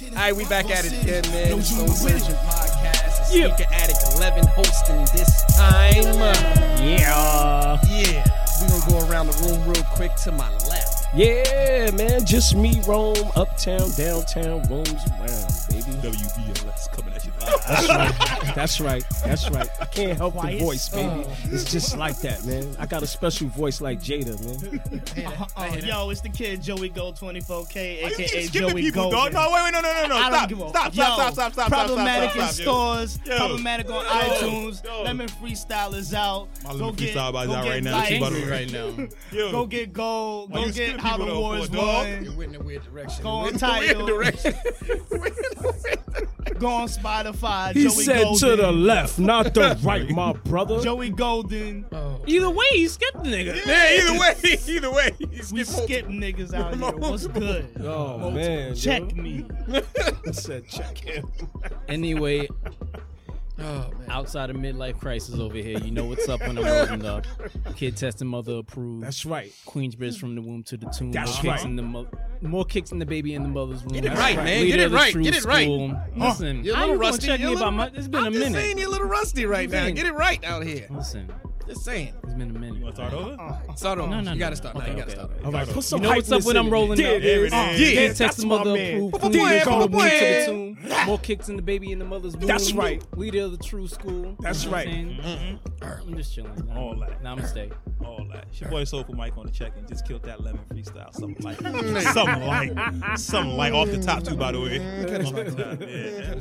All right, we back at it again, man. Stone Surgeon Podcast. The Sneaker Addict 11 hosting this time. Yeah. Yeah, we gonna go around the room real quick to my left. Yeah, man. Just me roam uptown, downtown, roams around, baby. WBLS coming at you live. That's right. That's right. That's right. I can't help Quiet. the voice, baby. It's just like that, man. I got a special voice like Jada, man. Uh, yo, it's the kid Joey Gold 24K, Why you aka Joey people, Gold. dog? No, wait, wait, no, no, no, no. I don't Stop, stop, yo, stop, stop, stop, stop, Problematic stop, in stop, stop, stores, Yo. problematic on Yo. iTunes. Yo. Lemon Freestyle is out. My go Lemon get, Freestyle is go out right now. light. She about to- right now. Yo. Go get gold. Go get skip how the people though, wars for, dog? won. You went in a weird direction. Go on Went in a weird title. direction. Go on Spotify. He Joey said Golden. to the left, not the right, my brother. Joey Golden. Oh. Either way, he skipped the nigga. Yeah, either way, either way. We skip niggas out here. What's good? Oh man, Check yo. me. I said check him. Anyway, Oh, man. outside of midlife crisis over here, you know what's up when I'm rolling up. Kid testing, mother approved. That's right. Queensbridge from the womb to the tomb. That's more right. Kicks in the mo- more kicks in the baby in the mother's womb. Get it That's right, man. Leader Get it the right. Get it right. school. Listen, You're a little rusty. check You're me a about little- my? It's been I'm a just minute. saying you're a little rusty right now. Get it right out here. Listen, Just saying. it's been a minute. You want to start over? Start over. No, no, you gotta start. now. Okay, you gotta okay, start. All right, put some You know what's up hypeness when I'm it. rolling There up? it is. Yeah, Kid Yeah, that's the my mother man. approved. Papa Queensbridge boy, from the Papa womb to boy. the tomb. More kicks in the baby in the mother's womb. That's right. We of the true school. That's You know what mm-hmm. right. I'm just chilling. All that. Namaste. All that. It's your boy Soulful Mike on the check and just killed that lemon freestyle. Something like, something like, something like off the top too, by the way. Off the top, yeah.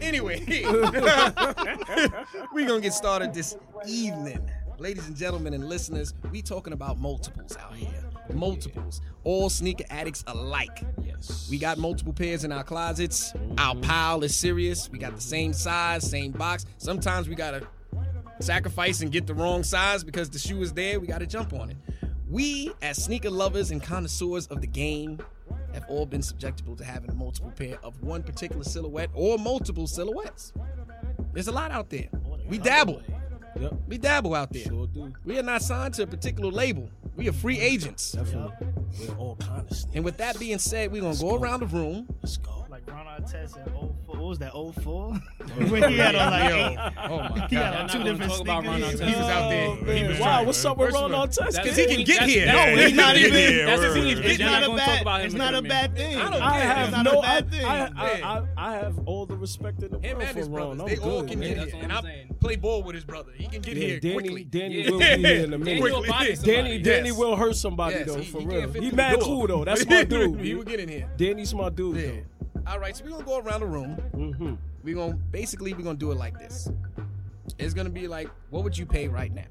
Anyway, we gonna get started this evening. Ladies and gentlemen and listeners, we talking about multiples out here. Multiples. All sneaker addicts alike. Yes. We got multiple pairs in our closets. Our pile is serious. We got the same size, same box. Sometimes we gotta sacrifice and get the wrong size because the shoe is there. We gotta jump on it. We, as sneaker lovers and connoisseurs of the game, have all been subjectable to having a multiple pair of one particular silhouette or multiple silhouettes. There's a lot out there. We dabble. Yep. We dabble out there. Sure do. We are not signed to a particular label. We are free agents. Definitely. We're all kind of. And with that being said, we're gonna go around the room. Let's go. Like Ron Artest in 04. What was that, 04? When he had on like eight. Oh my He had god. on two different talk about Ron sneakers. Artest. He was out there. Oh, He was wow, trying. what's up with First of Ron Artest? That's- Because he can get here. No, he's not even. yeah, That's word, the word. thing. It's They're not a bad. about It's not a a bad thing. I don't care. have It's not no. a bad thing. I, I, I, I have all the respect in the world and for brothers, Ron. I'm they all can get That's here. And I'm saying. play ball with his brother. He can get here Danny, quickly. Danny will be here in a minute. Danny will body Quickly. somebody. Danny, Danny Yes. will hurt somebody Yes, though, he- for he real. can't He mad cool though. That's my dude. he will get in here. Danny's my dude Yeah. All right, so we're gonna go around the room. Mm-hmm. We're gonna basically we're gonna do it like this. It's gonna be like, what would you pay right now?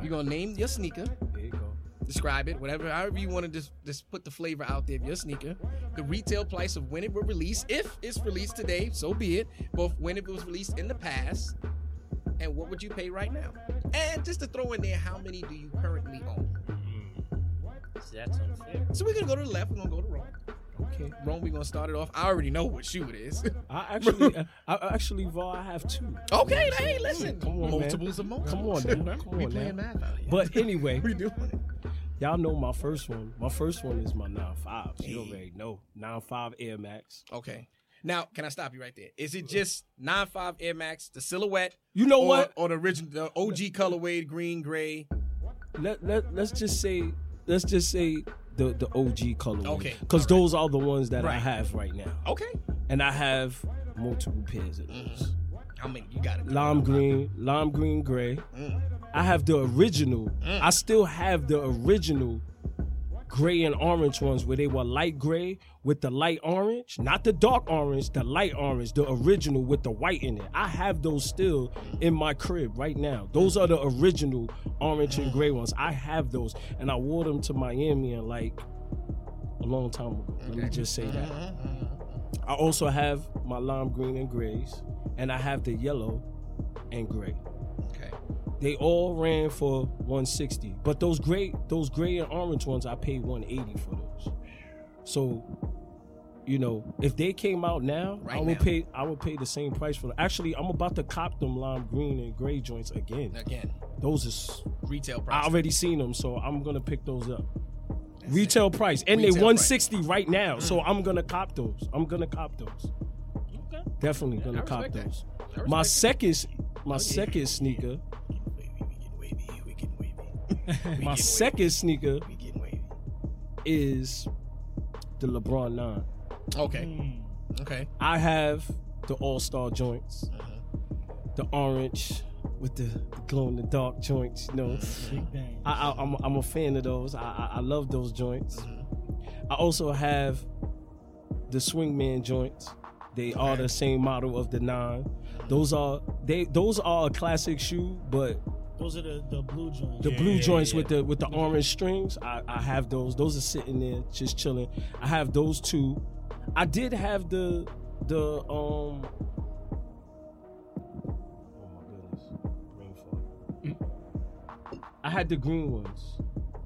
You're gonna name your sneaker, There you go. describe it, whatever, however you want to just just put the flavor out there of your sneaker. The retail price of when it will release, if it's released today, so be it. Both when it was released in the past, and what would you pay right now? And just to throw in there, how many do you currently own? See, That's unfair. So we're gonna go to the left. We're gonna go to Rome. Okay. Rome, we're gonna start it off. I already know what shoe it is. I actually, I, I actually, Var, I have two. okay, hey, listen. Come on, man. multiples of multiples. Come on, man. Come we on, playing man. math out here. But anyway, we doing it. y'all know my first one. My first one is my nine 9.5. You already know. 9.5 Air Max. Okay. Now, can I stop you right there? Is it just 9.5 Air Max, the silhouette? You know or, what? Or the original, the OG colorway, green, gray? Let, let, let's just say, let's just say the, the OG color. Okay, Because those are the ones that I have right now. Okay. And I have multiple pairs of those. How many you got? it? Lime green, lime green gray. Mm. I have the original. I still have the original gray and orange ones where they were light gray with the light orange, not the dark orange, the light orange, the original with the white in it. I have those still in my crib right now. Those are the original orange and gray ones. I have those, and I wore them to Miami in like a long time ago. Let me just say that. Mm-hmm, mm-hmm. I also have my lime green and grays, and I have the yellow and gray. They all ran for 160, but those gray, those gray and orange ones, I paid 180 for those. So, you know, if they came out now, Right I would now. pay, I would pay the same price for them. Actually, I'm about to cop them lime green and gray joints again. Again, Those is, retail price. I already seen them, so I'm gonna pick those up. Retail price, and they Retail one price. right now. So mm. I'm gonna cop those. I'm gonna cop those. Okay. Definitely gonna cop that. those. My second, my second sneaker, my second sneaker is the LeBron Nine. Okay. Okay. I have the All Star joints, Uh-huh. the orange with the, the glow in the dark joints. You know, I, I, I'm I'm a fan of those. I I, I love those joints. Mm-hmm. I also have the Swingman joints. They are the same model of the nine. Those are they. Those are a classic shoe, but Those are the, the blue joints. the Yeah, blue yeah, joints yeah. with the with the orange strings, I, I have those. Those are sitting there just chilling. I have those two. I did have the the um. Oh my goodness, brain fart. I had the green ones,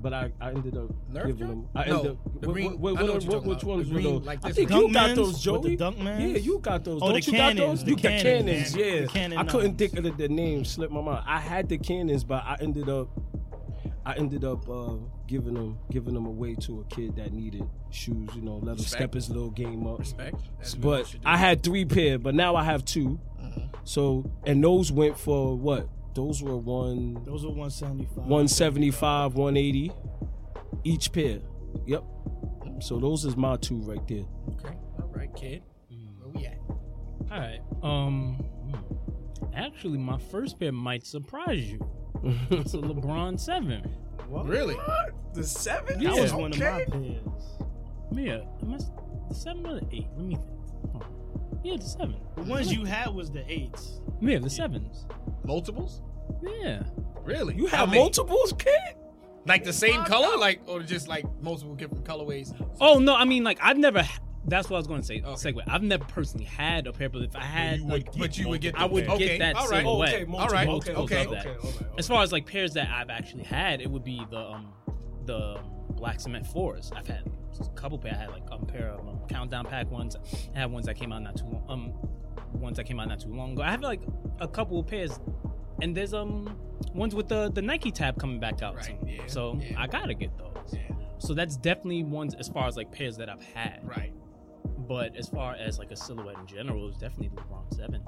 but I, I ended up Nerf giving joint? them. I No, ended up. the what- green- what- I know what- what you're talking which about. ones The were green, those? like I this think you got Dunkmans? those, With Joey. the Dunkmans? Yeah, you got those. Oh, the Don't you got cannons, those? the you got cannons, cannons. man. Yeah, The cannon I couldn't nines. think of the, the name. Slipped my mind. I had the cannons, but I ended up, I ended up uh, giving them, giving them away to a kid that needed shoes. You know, let him Respect. step his little game up. Respect. That's what you But should do. I had three pair, but now I have 2 So and those went for what? Those were one Those are 175. 175, 180 each pair. Yep. So those is my two right there. Okay. All right, kid. Where we at? All right. Um. hmm. Actually, my first pair might surprise you. It's a LeBron Seven. Really? The seven? That Yeah. was one of my pairs. Yeah, am I s- the seven or the eight? Let me think. Hold. Yeah, the seven. The ones you had was the eights. Yeah, the sevens. Multiples? Yeah. Really? You have many? multiples, kid? Like the same color, like or just like multiple different colorways. Oh no, I mean like I've never. That's what I was going to say. Okay. Segue. I've never personally had a pair, but if I had, you like, But you would get. I would okay. get that All right. silhouette. okay, multiple, All right. okay, Multiples okay, of okay, as far as like pairs that I've actually had, it would be the um the um, black cement fours. I've had a couple pair. I had like a pair of um, countdown pack ones. I had ones that came out not too long. Um, ones that came out not too long ago. I have like a couple of pairs, and there's um ones with the the Nike tab coming back out Right, soon. yeah, so yeah. I gotta get those. Yeah. So that's definitely ones as far as like pairs that I've had. Right. But as far as like a silhouette in general, it was definitely the LeBron Seven.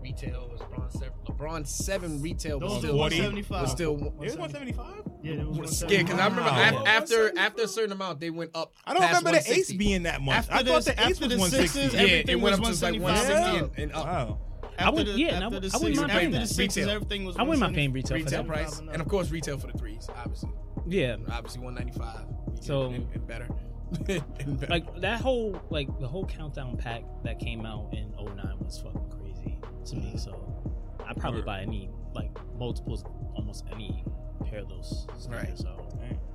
Retail was LeBron seven. LeBron seven retail was Those still were 140. 175. was still It was 175. Yeah, it was Yeah, because I remember Wow. af- after after a certain amount they went up. I don't past remember the ace 160. being that much. After I the- thought the ace after was the 160. sixes, Yeah, everything it went up was to like 175. 160 and, and up. Wow. I would- After the- yeah, after and I- the I wouldn't sixes- mind after paying the that. sixes, everything was I wouldn't mind 175. paying retail for Retail that. price, and up. and of course retail for the threes, obviously, Yeah, obviously 195. So- and, and better. And better. like that whole like the whole countdown pack that came out in 09 was fucking crazy to me. So I probably Word. buy any like multiples, almost any pair of those. sneakers, Right. So,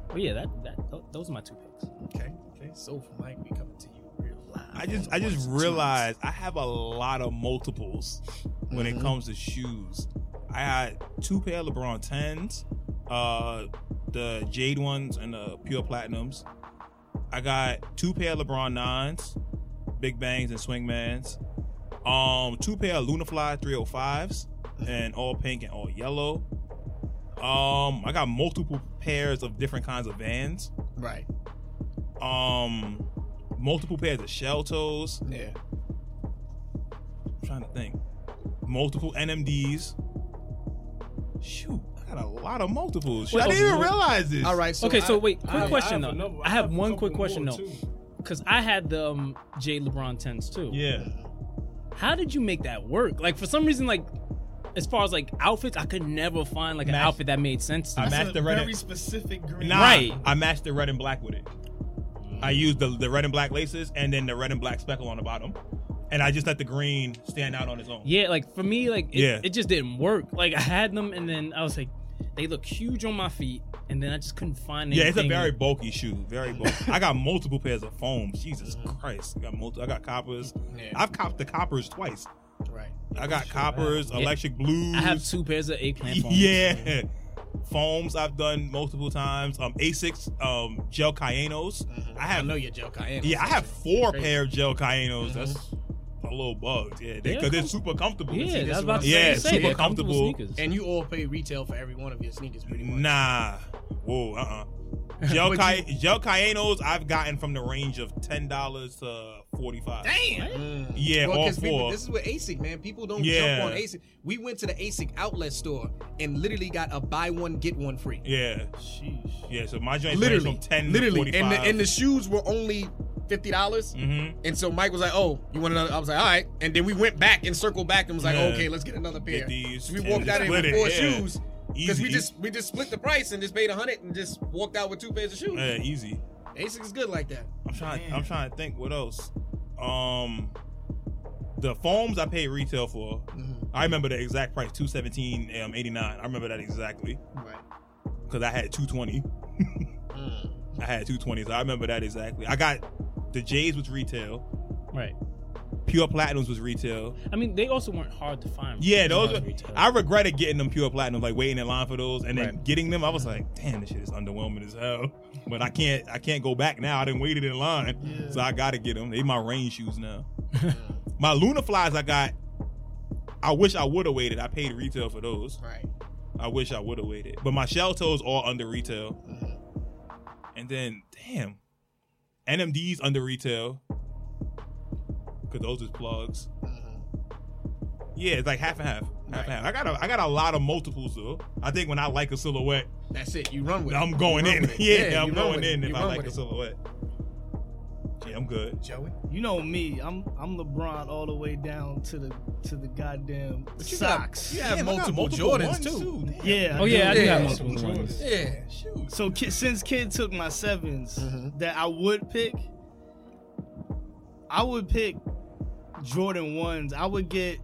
but yeah, that that th- those are my two picks. okay, okay. So for Mike, we coming to you real live. I just I just ones and twos. realized I have a lot of multiples when Mhm. it comes to shoes. I had two pair of LeBron tens, uh, the jade ones and the pure platinums. I got two pair of LeBron nines, big bangs and swingmans. Um, two pair of LunarFly 305s, and all pink and all yellow. Um, I got multiple pairs of different kinds of vans. right. Um, multiple pairs of shell toes. Yeah. I'm trying to think. Multiple NMDs. Shoot, I got a lot of multiples. Wait, I didn't even realize this. All right. So okay, so I- wait, quick I- I question have though. another- I have a one quick question though, because I had the um, J LeBron tens too. Yeah. How did you make that work? Like for some reason, like as far as like outfits, I could never find like an Match- outfit that made sense to I me. matched the red very and- specific green. Nah, Right. I matched the red and black with it. I used the, the red and black laces and then the red and black speckle on the bottom. And I just let the green stand out on its own. Yeah, like for me, like it, Yeah. it just didn't work. Like I had them, and then I was like, they look huge on my feet, and then I just couldn't find Yeah, it's a very bulky shoe. Very bulky. I got multiple pairs of foams. Jesus Christ. I got multi- I got coppers. Yeah. I've copped the coppers twice. Right. I got coppers, Yeah. electric blues. I have two pairs of eggplant foams. Yeah. Foams I've done multiple times. Um Asics, um gel Kayanos. I I have know your gel Kayano. Yeah, I have four pair of gel Kayanos. That's a little bugged. Yeah, Yeah, because they're com- super comfortable. Yeah, that's about what to I'm Yeah, say. super they're comfortable. sneakers. And you all pay retail for every one of your sneakers, pretty much. Nah. Whoa, uh uh Gel, Cay- Gel Kayanos I've gotten from the range of ten dollars to forty five. Damn. Yeah, Well, all 'cause people- four. this is what ASIC, man. People don't Yeah. jump on ASIC. We went to the ASIC outlet store and literally got a buy one get one free. yeah, Sheesh. yeah. So my joint literally, range from ten literally, to forty and the, and the shoes were only fifty dollars. mm-hmm. And so Mike was like, "Oh, you want another?" I was like, "All right." And then we went back and circled back and was like, Yeah. "Okay, let's get another pair." Get these So we walked out of here with four yeah. shoes because we just we just split the price and just paid a hundred and just walked out with two pairs of shoes. Yeah, easy. ASIC is good like that. I'm trying. Damn. I'm trying to think what else. Um, the foams I paid retail for. I remember the exact price, two seventeen um, eighty nine. I remember that exactly Right. because I had two twenty. I had two twenty, so I remember that exactly. I got the J's was retail, Right. Pure platinums was retail. I mean, they also weren't hard to find. Yeah, those. Those Were, retail. I regretted getting them pure platinums, like waiting in line for those, and then Right. getting them. I was like, damn, this shit is underwhelming as hell. But I can't. I can't go back now. I didn't waited in line, so I got to get them. They my rain shoes now. my Luna flies I got. I wish I would have waited. I paid retail for those. Right. I wish I would have waited. But my shell toes all under retail. Uh-huh. And then, damn, NMDs under retail. Cause those is plugs. Yeah, it's like half and half. Half and half. I got a I got a lot of multiples though. I think when I like a silhouette, That's it. You run with. I'm going in. with it. Yeah, I'm going in if I like a silhouette. Yeah, I'm good. Joey. You know me. I'm I'm LeBron all the way down to the to the goddamn But you got- socks. you have Damn, I got multiple Jordans, ones, too. Damn. Yeah. Oh yeah, I do Yeah. have multiple ones. Yeah. Shoot. So ki- since kid took my 7s Mhm. that I would pick, I would pick Jordan ones. I would get,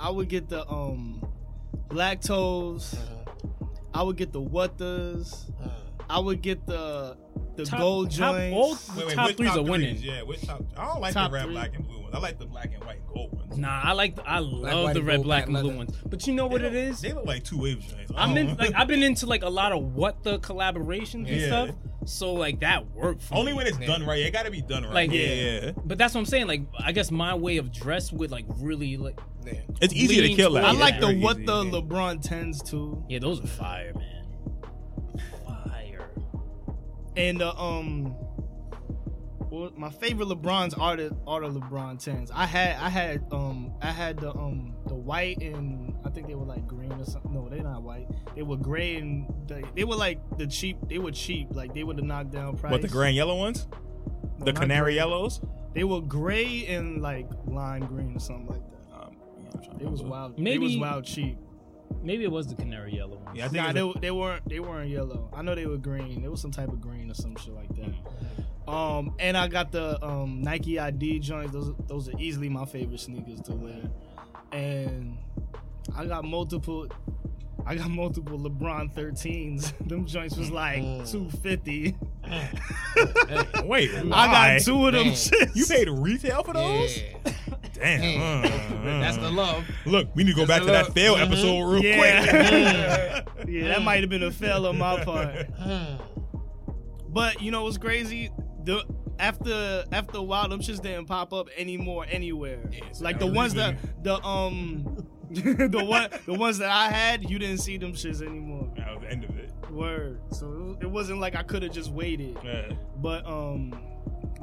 I would get the um, black toes. I would get the whatas. I would get the the Top- gold top- joints. all the Wait, wait, top which threes top are winning. threes? Yeah, which top? I don't like Top the red, three. black, and blue ones. I like the black and white and gold ones. Nah, I like. The, I love white, the red, gold, black, and blue leather. ones. But you know what They it look- is? They look like two wave joints. I I'm don't in. know. Like I've been into like a lot of what the collaborations and stuff. So like that worked for Only me. when it's done right. It got to be done right. Like- yeah, yeah. But that's what I'm saying. Like I guess my way of dress would like really like. Yeah. It's easy to kill that. I like the Very what easy, the yeah. LeBron tens to. Yeah, those are fire, man. Fire. and uh, um, well, my favorite LeBrons are the are the LeBron tens. I had I had um I had the um the white and I think they were like green or something. No, they're not white. They were gray and they, they were like the cheap. They were cheap. Like they were the knockdown price. But the gray and yellow ones, No, the canary gray. yellows. They were gray and like lime green or something like that. Um, yeah, I'm trying to It was wild. Maybe, It was wild cheap. Maybe it was the canary yellow one. Yeah, I think Nah, they, was they weren't they weren't yellow. I know they were green. There was some type of green or some shit like that. Um, and I got the um Nike ID joints. Those those are easily my favorite sneakers to wear. And I got multiple. I got multiple LeBron 13s. Them joints was like 250. a- wait, I got two of them. You paid retail for those? Yeah. Damn. uh, That's uh. the love. Look, we need to go back to That's that the fail love. episode real quick. Yeah. yeah, that might have been a fail on my part. But you know what's crazy? The after after a while, them shits didn't pop up anymore anywhere. so like the ones that the um the one the ones that I had, you didn't see them shits anymore. That was the end of it. Word. So it wasn't like I could have just waited. Yeah. But um,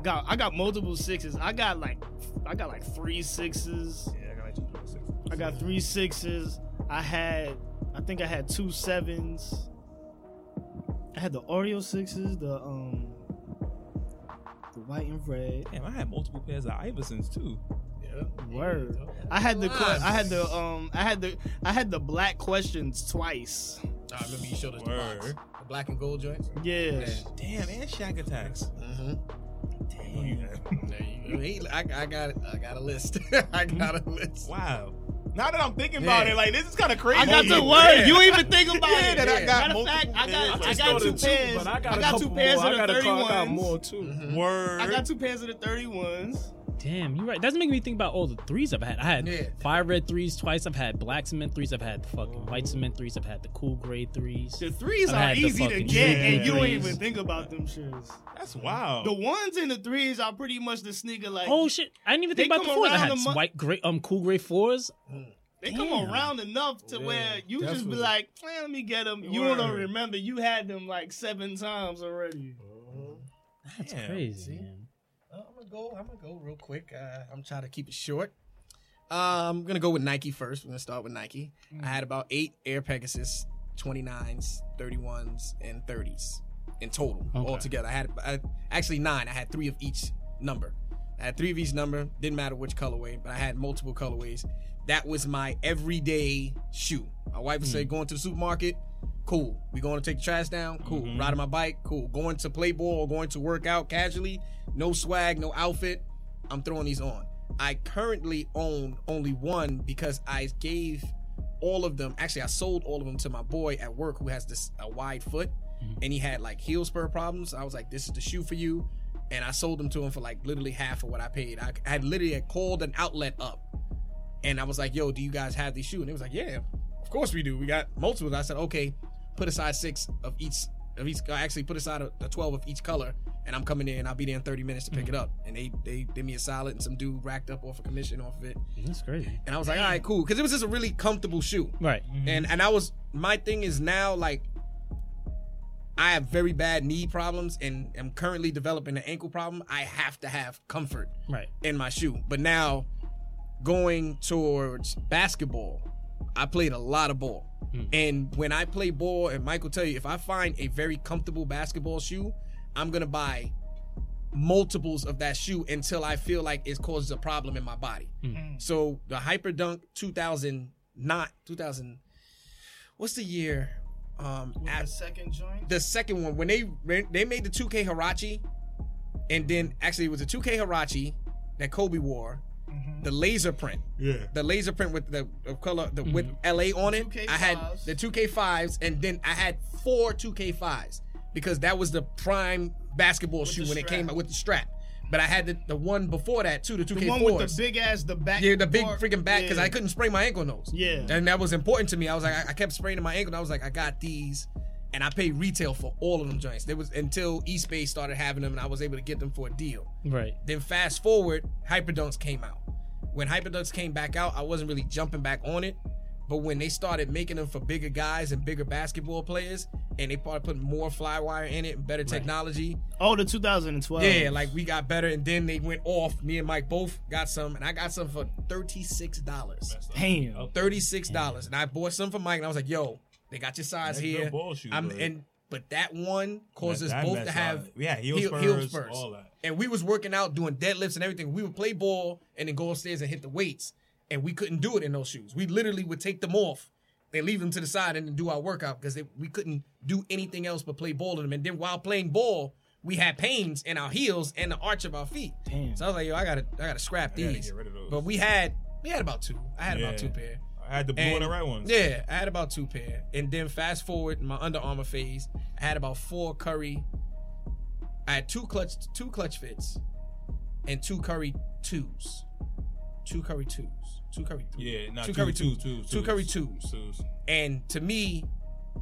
got I got multiple sixes. I got like I got like three sixes. Yeah, I got like two twenty six. I got three sixes. I had, I think I had two sevens. I had the Oreo sixes, the um, the white and red. Damn, I had multiple pairs of Iversons too. Yeah, word. I had the, que- I had the um, I had the, I had the black questions twice. I remember you showed us the box. The black and gold joints. Yeah. Damn, and Shaq Attaqs. Mm-hmm. Damn. There you go. I, I got it. I got a list. I got a list. Wow. Now that I'm thinking about Yeah. it, like this is kind of crazy. I got the Yeah. You even think about Yeah, it. that I Yeah. got Matter of fact, I got, I pairs. got two two, pairs. but I got, a got two pairs more. of I the got, a, thirty I got more too. Mhm. Word. I got two pairs of the thirty ones. Damn, you're right. That's making me think about all the threes I've had. I had Yeah. five red threes twice. I've had black cement threes. I've had fucking white cement threes. I've had the cool gray threes. The threes I've are easy to get, and you don't even think about them shits. That's wild. The ones and the threes are pretty much the sneaker like. Oh shit! I didn't even think about the come fours. I around had a month- white gray, um, cool gray fours. They come Damn. around enough to Yeah, where you just be like, man, let me get them. You Word. don't remember you had them like seven times already. That's Damn. crazy, man. I'm gonna go. I'm gonna go real quick. Uh, I'm trying to keep it short. Uh, I'm gonna go with Nike first. We're gonna start with Nike. I had about eight Air Pegasus 29s, 31s, and 30s in total Okay. altogether. I had I, actually nine. I had three of each number. I had three of each number. Didn't matter which colorway, but I had multiple colorways. That was my everyday shoe. My wife would say, going to the supermarket, cool. We going to take the trash down, cool. Mhm. Riding my bike, cool. Going to play ball or going to work out casually, no swag, no outfit. I'm throwing these on. I currently own only one because I gave all of them. Actually, I sold all of them to my boy at work who has this a wide foot, and he had like heel spur problems. I was like, "This is the shoe for you," and I sold them to him for like literally half of what I paid. I, I had literally had called an outlet up, and I was like, "Yo, do you guys have these shoes?" And they was like, "Yeah, course we do. We got multiple." I said, "Okay, put aside six of each of each. I Actually, put aside a, a twelve of each color, and I'm coming in. and I'll be there in 30 minutes to pick mm. it up." And they they did me a solid, and some dude racked up off a commission off of it. That's crazy. And I was like, "All right, cool," because it was just a really comfortable shoe. Right. And and I was my thing is now like I have very bad knee problems and am currently developing an ankle problem. I have to have comfort Right. in my shoe. But now going towards basketball, I played a lot of ball. Hmm. And when I play ball, and Mike will tell you, if I find a very comfortable basketball shoe, I'm gonna buy multiples of that shoe until I feel like it causes a problem in my body. Hmm. Hmm. So the Hyperdunk 2009, 2000, what's the year? Um, at- the second joint. the second one when they they made the 2K Huarache, and then actually it was a 2K Huarache that Kobe wore, Mhm. the laser print, Yeah. the laser print with the, the color the with LA on it. 2K5s. I had the 2K5s, and then I had four 2K5s because that was the prime basketball shoe the when it came out with the strap. But I had the, the one before that too, the 2K4s. The one with the big ass, the back. Yeah, the big part. freaking back because Yeah. I couldn't sprain my ankle nose. Yeah. and that was important to me. I was like, I, I kept spraining my ankle. And I was like, I got these, and I paid retail for all of them joints. There was until Eastbay started having them, and I was able to get them for a deal. Right. Then fast forward, Hyperdunks came out. When Hyperdunks came back out, I wasn't really jumping back on it. But when they started making them for bigger guys and bigger basketball players, and they started putting more fly wire in it and better technology, Oh, the 2012. yeah, like we got better, and then they went off. Me and Mike both got some, and I got some for thirty six dollars. Damn. Thirty six dollars, and I bought some for Mike, and I was like, "Yo, they got your size That's good here." ball shoe, I'm bud. and but that one caused us That- that both to have up. Yeah, heel spurs, all that. and we was working out, doing deadlifts and everything. We would play ball and then go upstairs and hit the weights, and we couldn't do it in those shoes. We literally would take them off and leave them to the side and then do our workout because we couldn't do anything else but play ball in them. And then while playing ball, we had pains in our heels and the arch of our feet. Damn. So I was like, yo, I gotta, I gotta scrap I gotta these. get rid of those. But we had, we had about two. I had about two pair. I had the blue and, the right ones. Yeah, I had about two pair. And then fast forward in my Under Armour phase, I had about four Curry. I had two clutch two clutch fits and two Curry twos. Two Curry twos. Two Curry threes. Yeah, nah, two, two, Curry two, twos. two, Two twos. Curry twos. Twos. And to me,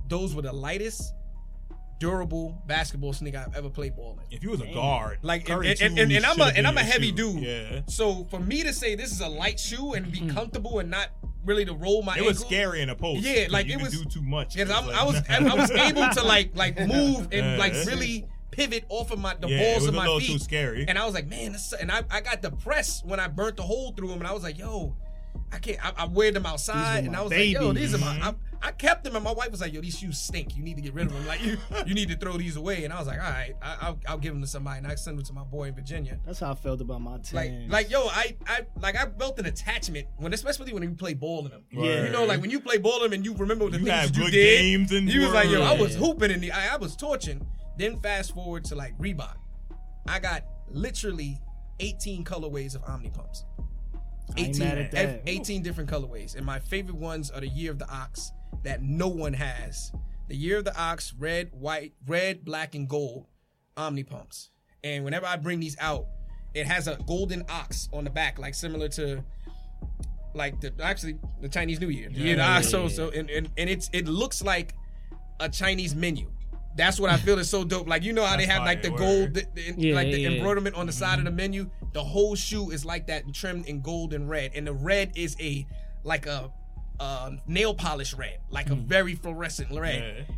those were the lightest, durable basketball sneaker I've ever played ball in. If you was a guard, Like, Curry and- and- and- and I'm a- and I'm a heavy shoe. dude. Yeah, So for me to say this is a light shoe and be comfortable and not really to roll my it was scary in a post. Yeah, like, it was- do too much. Because It I'm, like- I was I was able to like like move and like really pivot off of my the Yeah, it balls was of a my feet. too scary. And I was like, man, this, and I, I got depressed when I burnt the hole through them, and I was like, yo, I can't. I, I wear them outside, and I was like, yo, these are my. I, I kept them, and my wife was like, yo, these shoes stink. You need to get rid of them. Like you, you need to throw these away. And I was like, all right, I, I'll, I'll give them to somebody, and I send them to my boy in Virginia. That's how I felt about my team. Like, like, yo, I, I, like, I built an attachment when, especially when you play ball in them. Yeah. You know, like when you play ball in them and you remember the You things you good did. games and you was like, yo, I was hooping in the, I, I was torching. Then fast forward to like Reebok, I got literally 18 colorways of Omni pumps. I ain't mad at ev- that. 18 different colorways, and my favorite ones are the Year of the Ox that no one has. The Year of the Ox, red, white, red, black, and gold Omni pumps. And whenever I bring these out, it has a golden ox on the back, like similar to like the actually the Chinese New Year. The Year of the Yeah, yeah, So so and, and and it's it looks like a Chinese menu. That's what I feel is so dope. Like you know how they have like the fire, gold, the, the- Yeah, like the yeah, yeah. embroiderment on the side of the menu. The whole shoe is like that trimmed in gold and red, and the red is a like a uh, nail polish red, like a very fluorescent red. Yeah.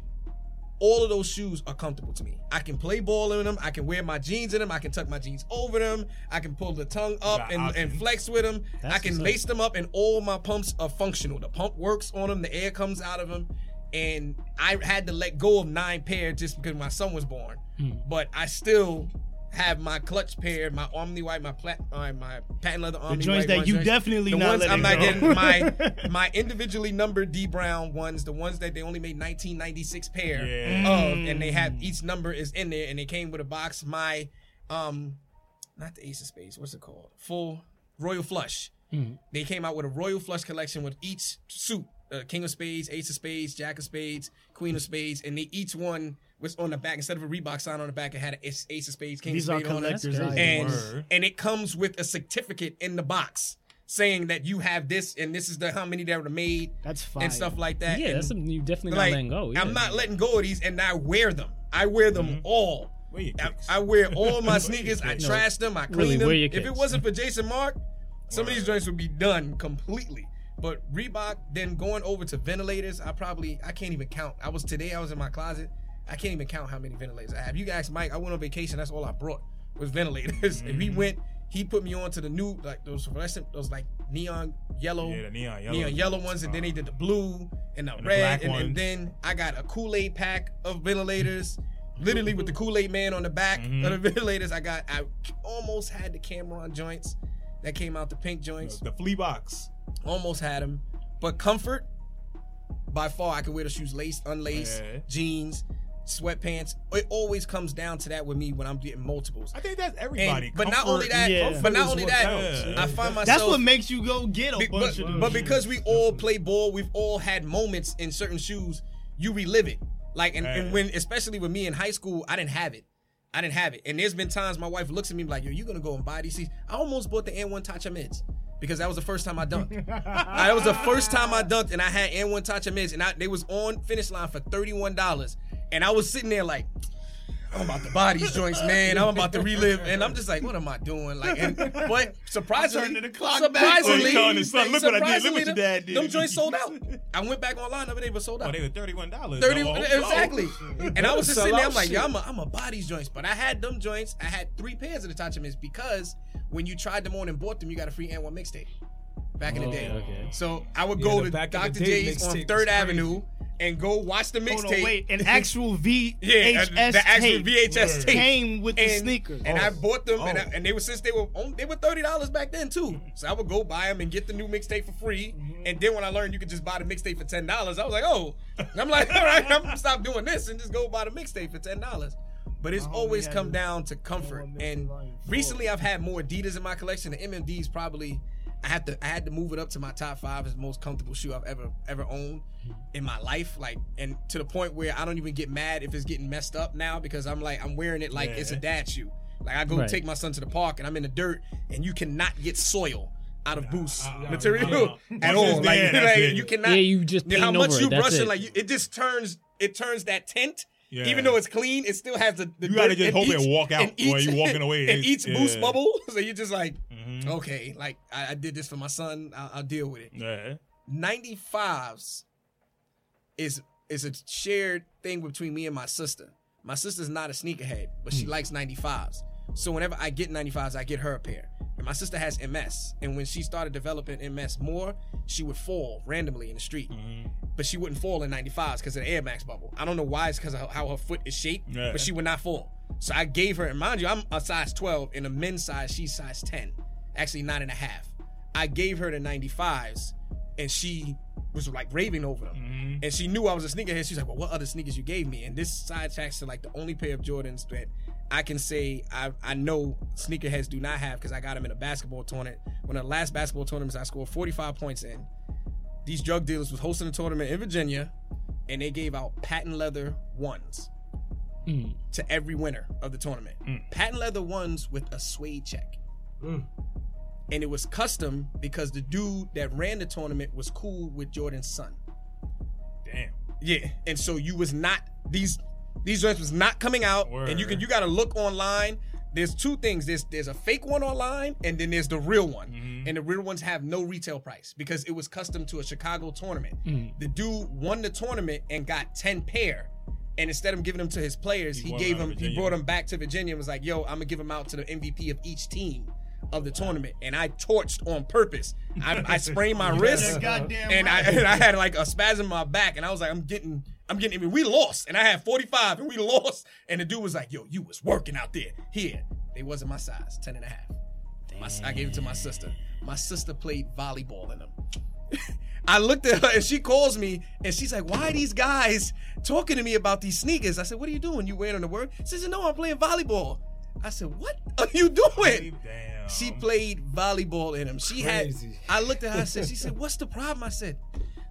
All of those shoes are comfortable to me. I can play ball in them. I can wear my jeans in them. I can tuck my jeans over them. I can pull the tongue up and, and flex with them. That's I can lace them up, and all my pumps are functional. The pump works on them. The air comes out of them. And I had to let go of nine pair just because my son was born. Hmm. But I still have my clutch pair, my Omni White, my plat, uh, my patent leather Omni joints White that ones, you joints. definitely the not ones I'm letting not go. getting my my individually numbered Dee Brown ones, the ones that they only made 1996 pair Yeah. of, and they have each number is in there, and they came with a box. My, um, not the Ace of Spades, what's it called? Full Royal Flush. They came out with a Royal Flush collection with each suit. Uh, King of Spades, Ace of Spades, Jack of Spades, Queen of Spades, and they each one was on the back instead of a Reebok sign on the back. It had an Ace, Ace of Spades, King These of are Spades on it, collectors. And Word. and it comes with a certificate in the box saying that you have this and this is the how many that were made That's fine. and stuff like that. Yeah, And, that's something you definitely not letting go. Yeah. I'm not letting go of these, and I wear them. I wear them Mm-hmm. all. Where your I. I wear all my sneakers. I kicks? trash them. I clean Really, them. If it wasn't for Jason Markk, some of these joints would be done completely. But Reebok, then going over to ventilators, I probably I can't even count. I was today. I was in my closet. I can't even count how many ventilators I have. You guys, Mike, I went on vacation. That's all I brought was ventilators. And we went. He put me on to the new like those fluorescent, those like neon yellow Yeah, the neon yellow. neon yellow ones, and then they did the blue and the And red, black and, and then I got a Kool Aid pack of ventilators, literally with the Kool Aid man on the back Mhm. of the ventilators. I got, I almost had the Cameron joints that came out, the pink joints, The flea box. almost had them, but comfort. By far, I can wear the shoes laced, unlaced, Yeah. jeans, sweatpants. It always comes down to that with me when I'm getting multiples. I think that's And, everybody. but not only that, Yeah. but not only that, counts. I find myself. That's what makes you go get a Be- bunch but, of them. but because we all play ball, we've all had moments in certain shoes. You relive it, like and, and when especially with me in high school, I didn't have it. I didn't have it, and there's been times my wife looks at me like, "Yo, you gonna go and buy these?" I almost bought the AND1 Tai Chi mids because that was the first time I dunked. That was the first time I dunked, and I had AND1 Tai Chi mids, and I, they was on finish line for thirty one dollars, and I was sitting there like. I'm about to buy these joints, man. I'm about to relive, and I'm just like, what am I doing? Like, and but surprisingly, turning the clock back. surprisingly, Oh, you telling his son, look what I did, look what surprisingly, your dad did. Them joints sold out. I went back online the other day, but sold Oh, out. they were thirty-one dollars. Thirty exactly. Oh, and I was just sitting there. I'm like, yeah, I'm a, I'm a buy these joints, but I had them joints. I had three pairs of the Tachemins because when you tried them on and bought them, you got a free AND1 mixtape back in the oh, day. okay. So I would Yeah, go to back in the Dr. day J's on Third was crazy. Avenue and go watch the Hold on, mixtape. wait, an actual VHS yeah, the actual VHS tape came with the and, sneakers. And I oh. bought them, and, I, Oh. and they were since they were on, they were thirty dollars back then too. So I would go buy them and get the new mixtape for free. Mm-hmm. And then when I learned you could just buy the mixtape for ten dollars, I was like, oh, I'm like, all right, I'm gonna stop doing this and just go buy the mixtape for ten dollars. But it's oh, always come down to comfort. Oh, and recently, I've had more Adidas in my collection. The NMDs probably. I had to I had to move it up to my top five as the most comfortable shoe I've ever ever owned in my life. Like and to the point where I don't even get mad if it's getting messed up now because I'm like I'm wearing it like Yeah. it's a dad shoe. Like I go Right. take my son to the park and I'm in the dirt and you cannot get soil out of boost uh, uh, material uh, at all. Like, like, you cannot. Yeah, you just how much over you it, that's brushing it. like you, it just turns it turns that tint. Yeah. Even though it's clean, it still has the. the You gotta just hope it each- walk out in while each- you walking away. It's- each boost bubble, so you're just like, Mhm. okay, like I, I did this for my son. I'll, I'll deal with it. Yeah. 95s is is a shared thing between me and my sister. My sister's not a sneakerhead, but she likes 95s. So whenever I get 95s, I get her a pair. And my sister has MS, and when she started developing MS more, she would fall randomly in the street. Mm-hmm. But she wouldn't fall in 95s because of the Air Max bubble. I don't know why. It's because of how her foot is shaped, Yeah. but she would not fall. So I gave her, and mind you, I'm a size 12. In a men's size, she's size 10. Actually, nine and a half. I gave her the 95s, and she was like raving over them. Mm-hmm. And she knew I was a sneakerhead. She's like, "Well, what other sneakers you gave me?" And this sidetracks to like the only pair of Jordans that I can say I I know sneakerheads do not have because I got them in a basketball tournament. One of the last basketball tournaments I scored 45 points in. These drug dealers was hosting a tournament in Virginia, and they gave out patent leather ones Mm. to every winner of the tournament. Patent leather ones with a suede check. Mm. And it was custom because the dude that ran the tournament was cool with Jordan's son. Damn. Yeah, and so you was not these these joints was not coming out, and you can you got to look online. there's two things. There's there's a fake one online, and then there's the real one. And the real ones have no retail price because it was custom to a Chicago tournament. The dude won the tournament and got ten pair. And instead of giving them to his players, he, brought gave them. He brought them back to Virginia and was like, "Yo, I'm gonna give them out to the MVP of each team of the tournament." And I torched on purpose. I, I sprained my wrist, and I and I had like a spasm in my back, and I was like, I'm getting, I'm getting. I mean, we lost, and I had 45, and we lost, and the dude was like, Yo, you was working out there. Here, they wasn't my size, 10 and a half. My, I gave it to my sister. My sister played volleyball in them. I looked at her and she calls me and she's like, Why are these guys talking to me about these sneakers? I said, What are you doing? You wearing them to work? She said, No, I'm playing volleyball. I said, What are you doing? Damn. She played volleyball in them. She Crazy. had. I looked at her. I said, "She said, what's the problem?" I said,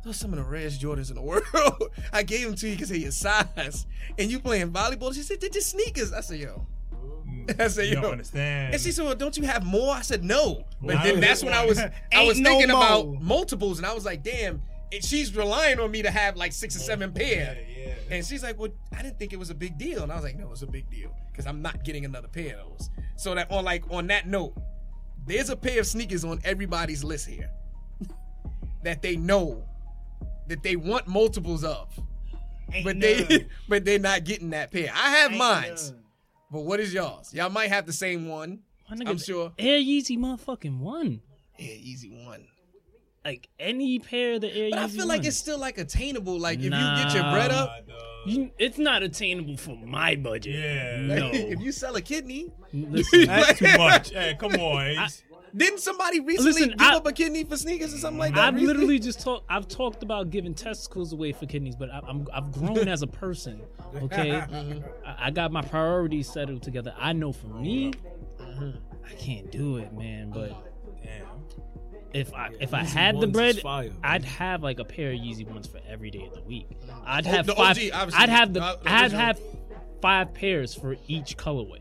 "Those are some of the rarest Jordans in the world. I gave them to you because of your size, and you playing volleyball." She said, "They're just sneakers." I said, "Yo." I said, You "Yo." don't understand. And she said, "Well, don't you have more?" I said, "No." But Wow. then that's when I was I was no thinking about more. multiples, and I was like, "Damn." She's relying on me to have like six or seven pair. yeah. And she's like, "Well, I didn't think it was a big deal." And I was like, "No, it's a big deal because I'm not getting another pair of those." So that on like on that note, there's a pair of sneakers on everybody's list here that they know that they want multiples of, Ain't but they but they're not getting that pair. I have Ain't mines, none. but what is y'all's? Y'all might have the same one. I'm sure. Air Yeezy motherfucking one. Yeah, Yeezy one. Like any pair of the Air But I Yeezy feel like it's still like attainable. Like if you get your bread up, You, it's not attainable for my budget. Yeah. No. if you sell a kidney, Listen, That's too much. Hey, come on. Ace. Didn't somebody recently Listen, give I- up a kidney for sneakers or something like that? I've recently? literally just talked. I've talked about giving testicles away for kidneys, but I, I'm I've grown as a person. Okay, I, I got my priorities settled together. I know for me, I can't do it, man. But Damn. if I if I had the bread, fire. I'd have like a pair of Yeezy ones for every day of the week. I'd Oh, have five. OG. I'd have the. Uh, I'd have five pairs for each colorway.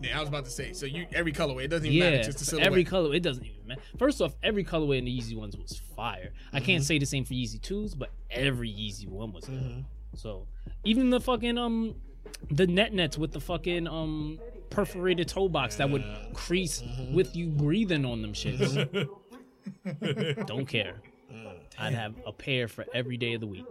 Yeah, I was about to say. So you every colorway. It doesn't even Yeah, matter. Just the silhouette. every color. It doesn't even matter. First off, every colorway in the Yeezy ones was fire. I Mm-hmm. can't say the same for Yeezy twos, but every Yeezy one was. Mm-hmm. So even the fucking um, the net nets with the fucking um perforated toe box that would crease Mm-hmm. with you breathing on them shits. Don't care. Mm. I'd have a pair for every day of the week.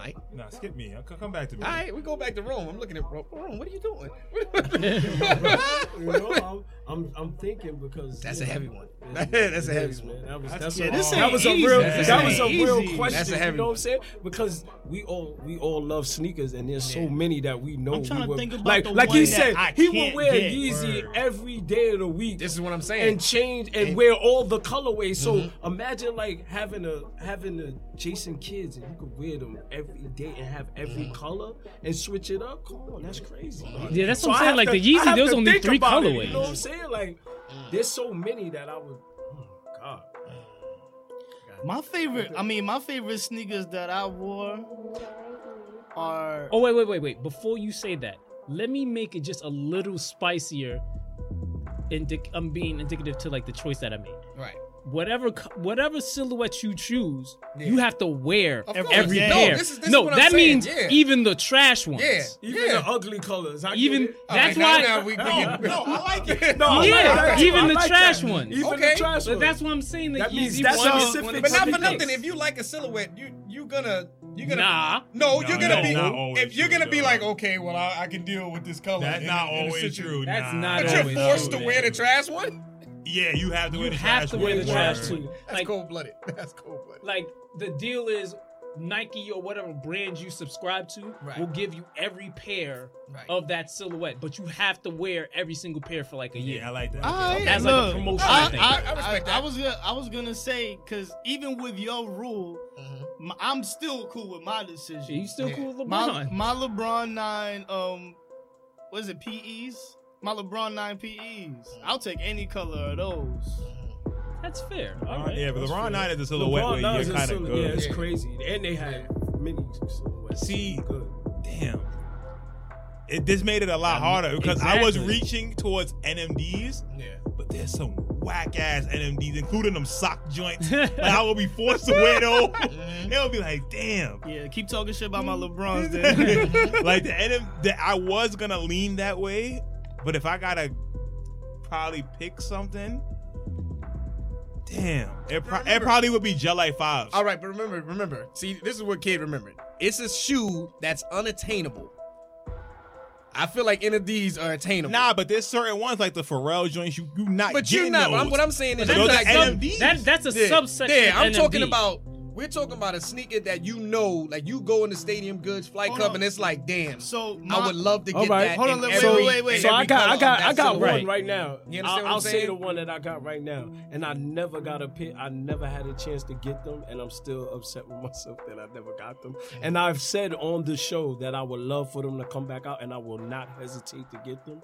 Mike. Nah, skip me. I'll come back to me. All right, we go back to Rome. I'm looking at Rome. Rome, what are you doing? You know, I'm, I'm, I'm thinking because That's a know, heavy one. it- That's a heavy one. That was That's that's, yeah, a, that was a real This that was a real easy. question. That's a heavy you know what. I'm saying? Because we all we all love sneakers, and there's so many that we know. I'm trying we to would, think about like the like one he that said, I he would wear get. Yeezy Word. every day of the week. This is what I'm saying. and change and, And- wear all the colorways. So Mm-hmm. imagine like having a having a Jason kids and you could wear them every day and have every Mm-hmm. color and switch it up. Come on, that's crazy. Yeah, that's So what I'm saying. Like to- the I Yeezy, have there's only three about it, colorways. you know what I'm saying? Like there's so many that I would. Oh my god. My favorite, I mean, my favorite sneakers that I wore are. Oh wait, wait, wait, wait! Before you say that, let me make it just a little spicier. Indic- I'm being indicative to like the choice that I made. right. Whatever, whatever silhouette you choose, you have to wear Of every course. No, pair. this is- this is no, what I'm that saying, means yeah. even the trash ones. Yeah. Even Yeah. the ugly colors. I Even that's All right, why. now- now we- we no, I like it. No, I Yeah, like that. even I the like trash that. ones. Even Okay. the trash but ones. that's what I'm saying. The That means Yeezy that's one is specific one But not for nothing. If you like a silhouette, you you gonna you gonna Nah. no, No, you're gonna no, be not always if you're gonna be though. like okay, well I, I can deal with this color. That's in- not always true. That's nah. not But you're forced to wear the trash one. Yeah, you have to You wear the have trash to wear the trash too. That's Like, cold blooded. That's cold blooded. like the deal is Nike or whatever brand you subscribe to Right. will give you every pair Right. of that silhouette, but you have to wear every single pair for like a year. Yeah, I like that. Alright, That's like a look, promotion I, thing. I, I I, respect I that. was gonna, I was gonna say because even with your rule, Mm-hmm. m- I'm still cool with my decision. Yeah, you still Yeah. cool with my LeBron? my LeBron nine, um, what is it? PEs. My LeBron nine PEs. I'll take any color of those. That's fair. All LeBron- right. yeah, but LeBron nine is a silhouette LeBron where Nines you're is kind of silhouette. Yeah, it's Yeah. crazy. And they had many silhouettes. See- good. Damn. it this made it a lot harder because I was exactly. reaching towards NMDs, Yeah. but there's some whack ass NMDs, including them sock joints. like I will be forced to wear those. They'll be like, damn. Yeah, keep talking shit about my LeBrons then. like the NM, that I was gonna lean that way, but if I gotta probably pick something, damn, it, pro- it probably would be Jelly Fives. All right, but remember, remember. See, this is what kid remembered. It's a shoe that's unattainable. I feel like any of these are attainable. Nah, but there's certain ones like the Pharrell joints you you not but you're not. those. I'm, what I'm saying is, But you're those not are NMDs. That that's a Yeah, subsection. Yeah, I'm of talking about. We're talking about a sneaker that you know, like you go in the Stadium Goods Flight Hold Club, on. and it's like, damn. So I would love to get right. that. Hold on, in wait, every, wait, wait, wait. So I got, I got, I got one right now. You understand I'll, what I'm I'll say the one that I got right now, and I never got a pick. I never had a chance to get them, and I'm still upset with myself that I never got them. And I've said on the show that I would love for them to come back out, and I will not hesitate to get them.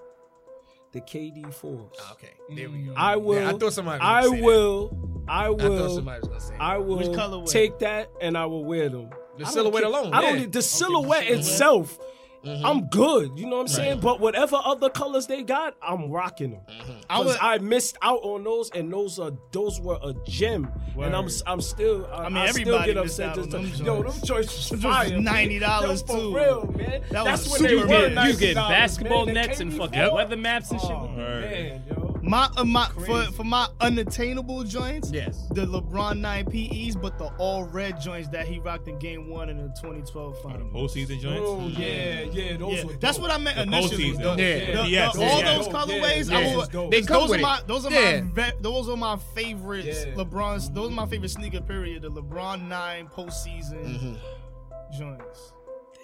The KD fours. Ah, okay, there we go. I will. Yeah, I thought somebody was I gonna say that. will. I I thought will. somebody was gonna say. that. I will Which colorway? take that and I will wear them. The I don't silhouette care- alone, I don't yeah. need the silhouette itself. Mm-hmm. I'm good. You know what I'm saying? But whatever other colors they got, I'm rocking them. Mm-hmm. I Because I, missed out on those, and those are those were a gem. And I'm Word. I'm still. I, I mean, I still everybody get upset. out on This them time. Yo, joints. them joints was fire. $90 Yo, for too. real, man. That That's was when super they were. You get basketball man. Nets and came fucking weather maps and shit. Oh, man, yo. My, uh, my for for my unattainable joints, Yes. the LeBron 9 PEs, but the all red joints that he rocked in Game One in the 2012 the finals. postseason joints. Oh yeah, yeah. Those Yeah, were that's what I meant The initially. postseason. The- Yeah. the- Yes, the- yeah, all yeah. those colorways, yeah, I yeah. would, Dope. They those come are my it. those are Yeah. my those are my favorites. Yeah. LeBron's those are my favorite sneaker. Period. The LeBron 9 postseason Mm-hmm. joints.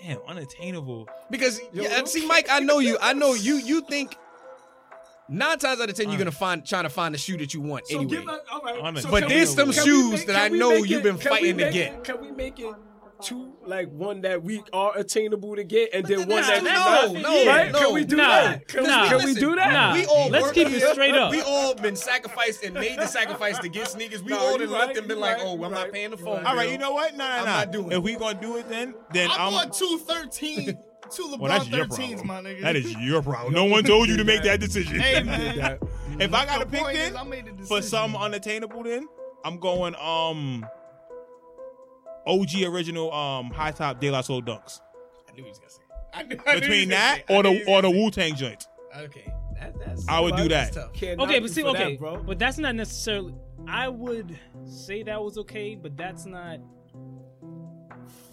Damn, unattainable. Because Yo, yeah, see. Mike, I know you. I know you. You think nine times out of ten you're gonna find trying to find the shoe that you want So anyway. give us- all right. So But can there's some shoes make- that I know make you've been fighting to get. it- Can we make it two, like one that we are attainable to get, and then one Nah, that no, not? no, right? no. Can we do Nah, that? Can, nah. we, can we do that? Nah. We all Let's keep here. it straight up. We all been sacrificed and made the sacrifice to get sneakers. We Nah, all you done left and been you like, right, oh, you I'm not paying the phone. right. All right, you know what? Nah, nah, I'm nah. not doing if we gonna do it, then then I I'm. bought two 13, two LeBron Well, that's your problem. my nigga. That is your problem. No one told you to make that decision. Hey man, if I gotta pick point then I made the for decision. something unattainable, then I'm going um OG original um high top De La Soul dunks. I knew he was gonna say. I knew, I knew he was Between that say it. I or the or the Wu Tang joint. Okay, that, that's. I would do that. tough. Can't knock Okay, but see, for that, okay, bro. but that's not necessarily. I would say that was okay, but that's not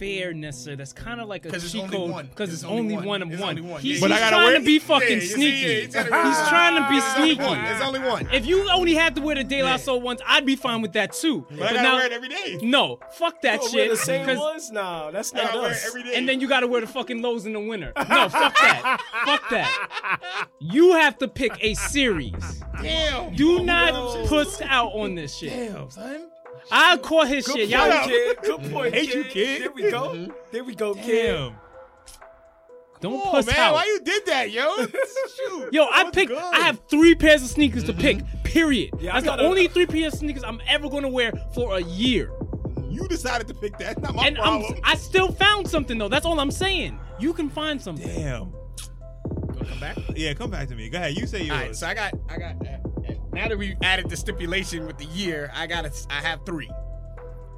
fair necessarily. That's kind of like a 'Cause it's cheat only code one. because It's it's, only only one. one of one. only one. He's, Yeah, But I gotta trying wear to be fucking Yeah, you see, sneaky. yeah, he's trying to- he's trying to be It's sneaky. one. It's only one. If you only had to wear the De La Soul ones, I'd be fine with that too. But I gotta wear it every day. No, fuck that shit. we're the same 'cause- ones? Nah, that's not gotta wear it us. every day. and then you gotta wear the fucking lows in the winter. No, fuck that. fuck that. You have to pick a series. Damn. Do not puss out on this shit. Damn, son. I caught his Good shit. point, Y'all kid. Good point, Hate you, kid. There we go. There we go, kid. Damn. don't Oh puss man, out. why you did that, yo? Shoot. Yo, I That's picked. good. I have three pairs of sneakers to pick. Period. Yeah, I That's the gotta- only three pairs of sneakers I'm ever gonna wear for a year. You decided to pick that. Not my And I'm. I still found something though. That's all I'm saying. You can find something. Damn. Come back. Yeah, come back to me. Go ahead. You say yours. All right, so I got, I got. Uh, now that we added the stipulation with the year, I got—I have three,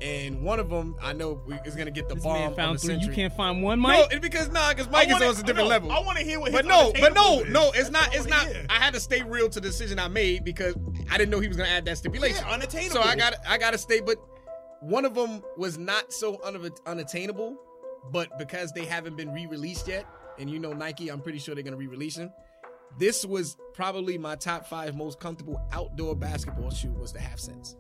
and one of them I know we, is gonna get the This bomb found the three. You can't find one, Mike. No, it's because nah, because I Mike is wanna- on a different no, level. I want to hear what. But no, but no, unattainable no, is. it's not. It's not. hear. I had to stay real to the decision I made because I didn't know he was gonna add that stipulation. Yeah, unattainable. So I got, I got to stay. But one of them was not so un- unattainable, but because they haven't been re-released yet, and you know Nike, I'm pretty sure they're gonna re-release them. This was probably my top five most comfortable outdoor basketball shoe. Was the half cents.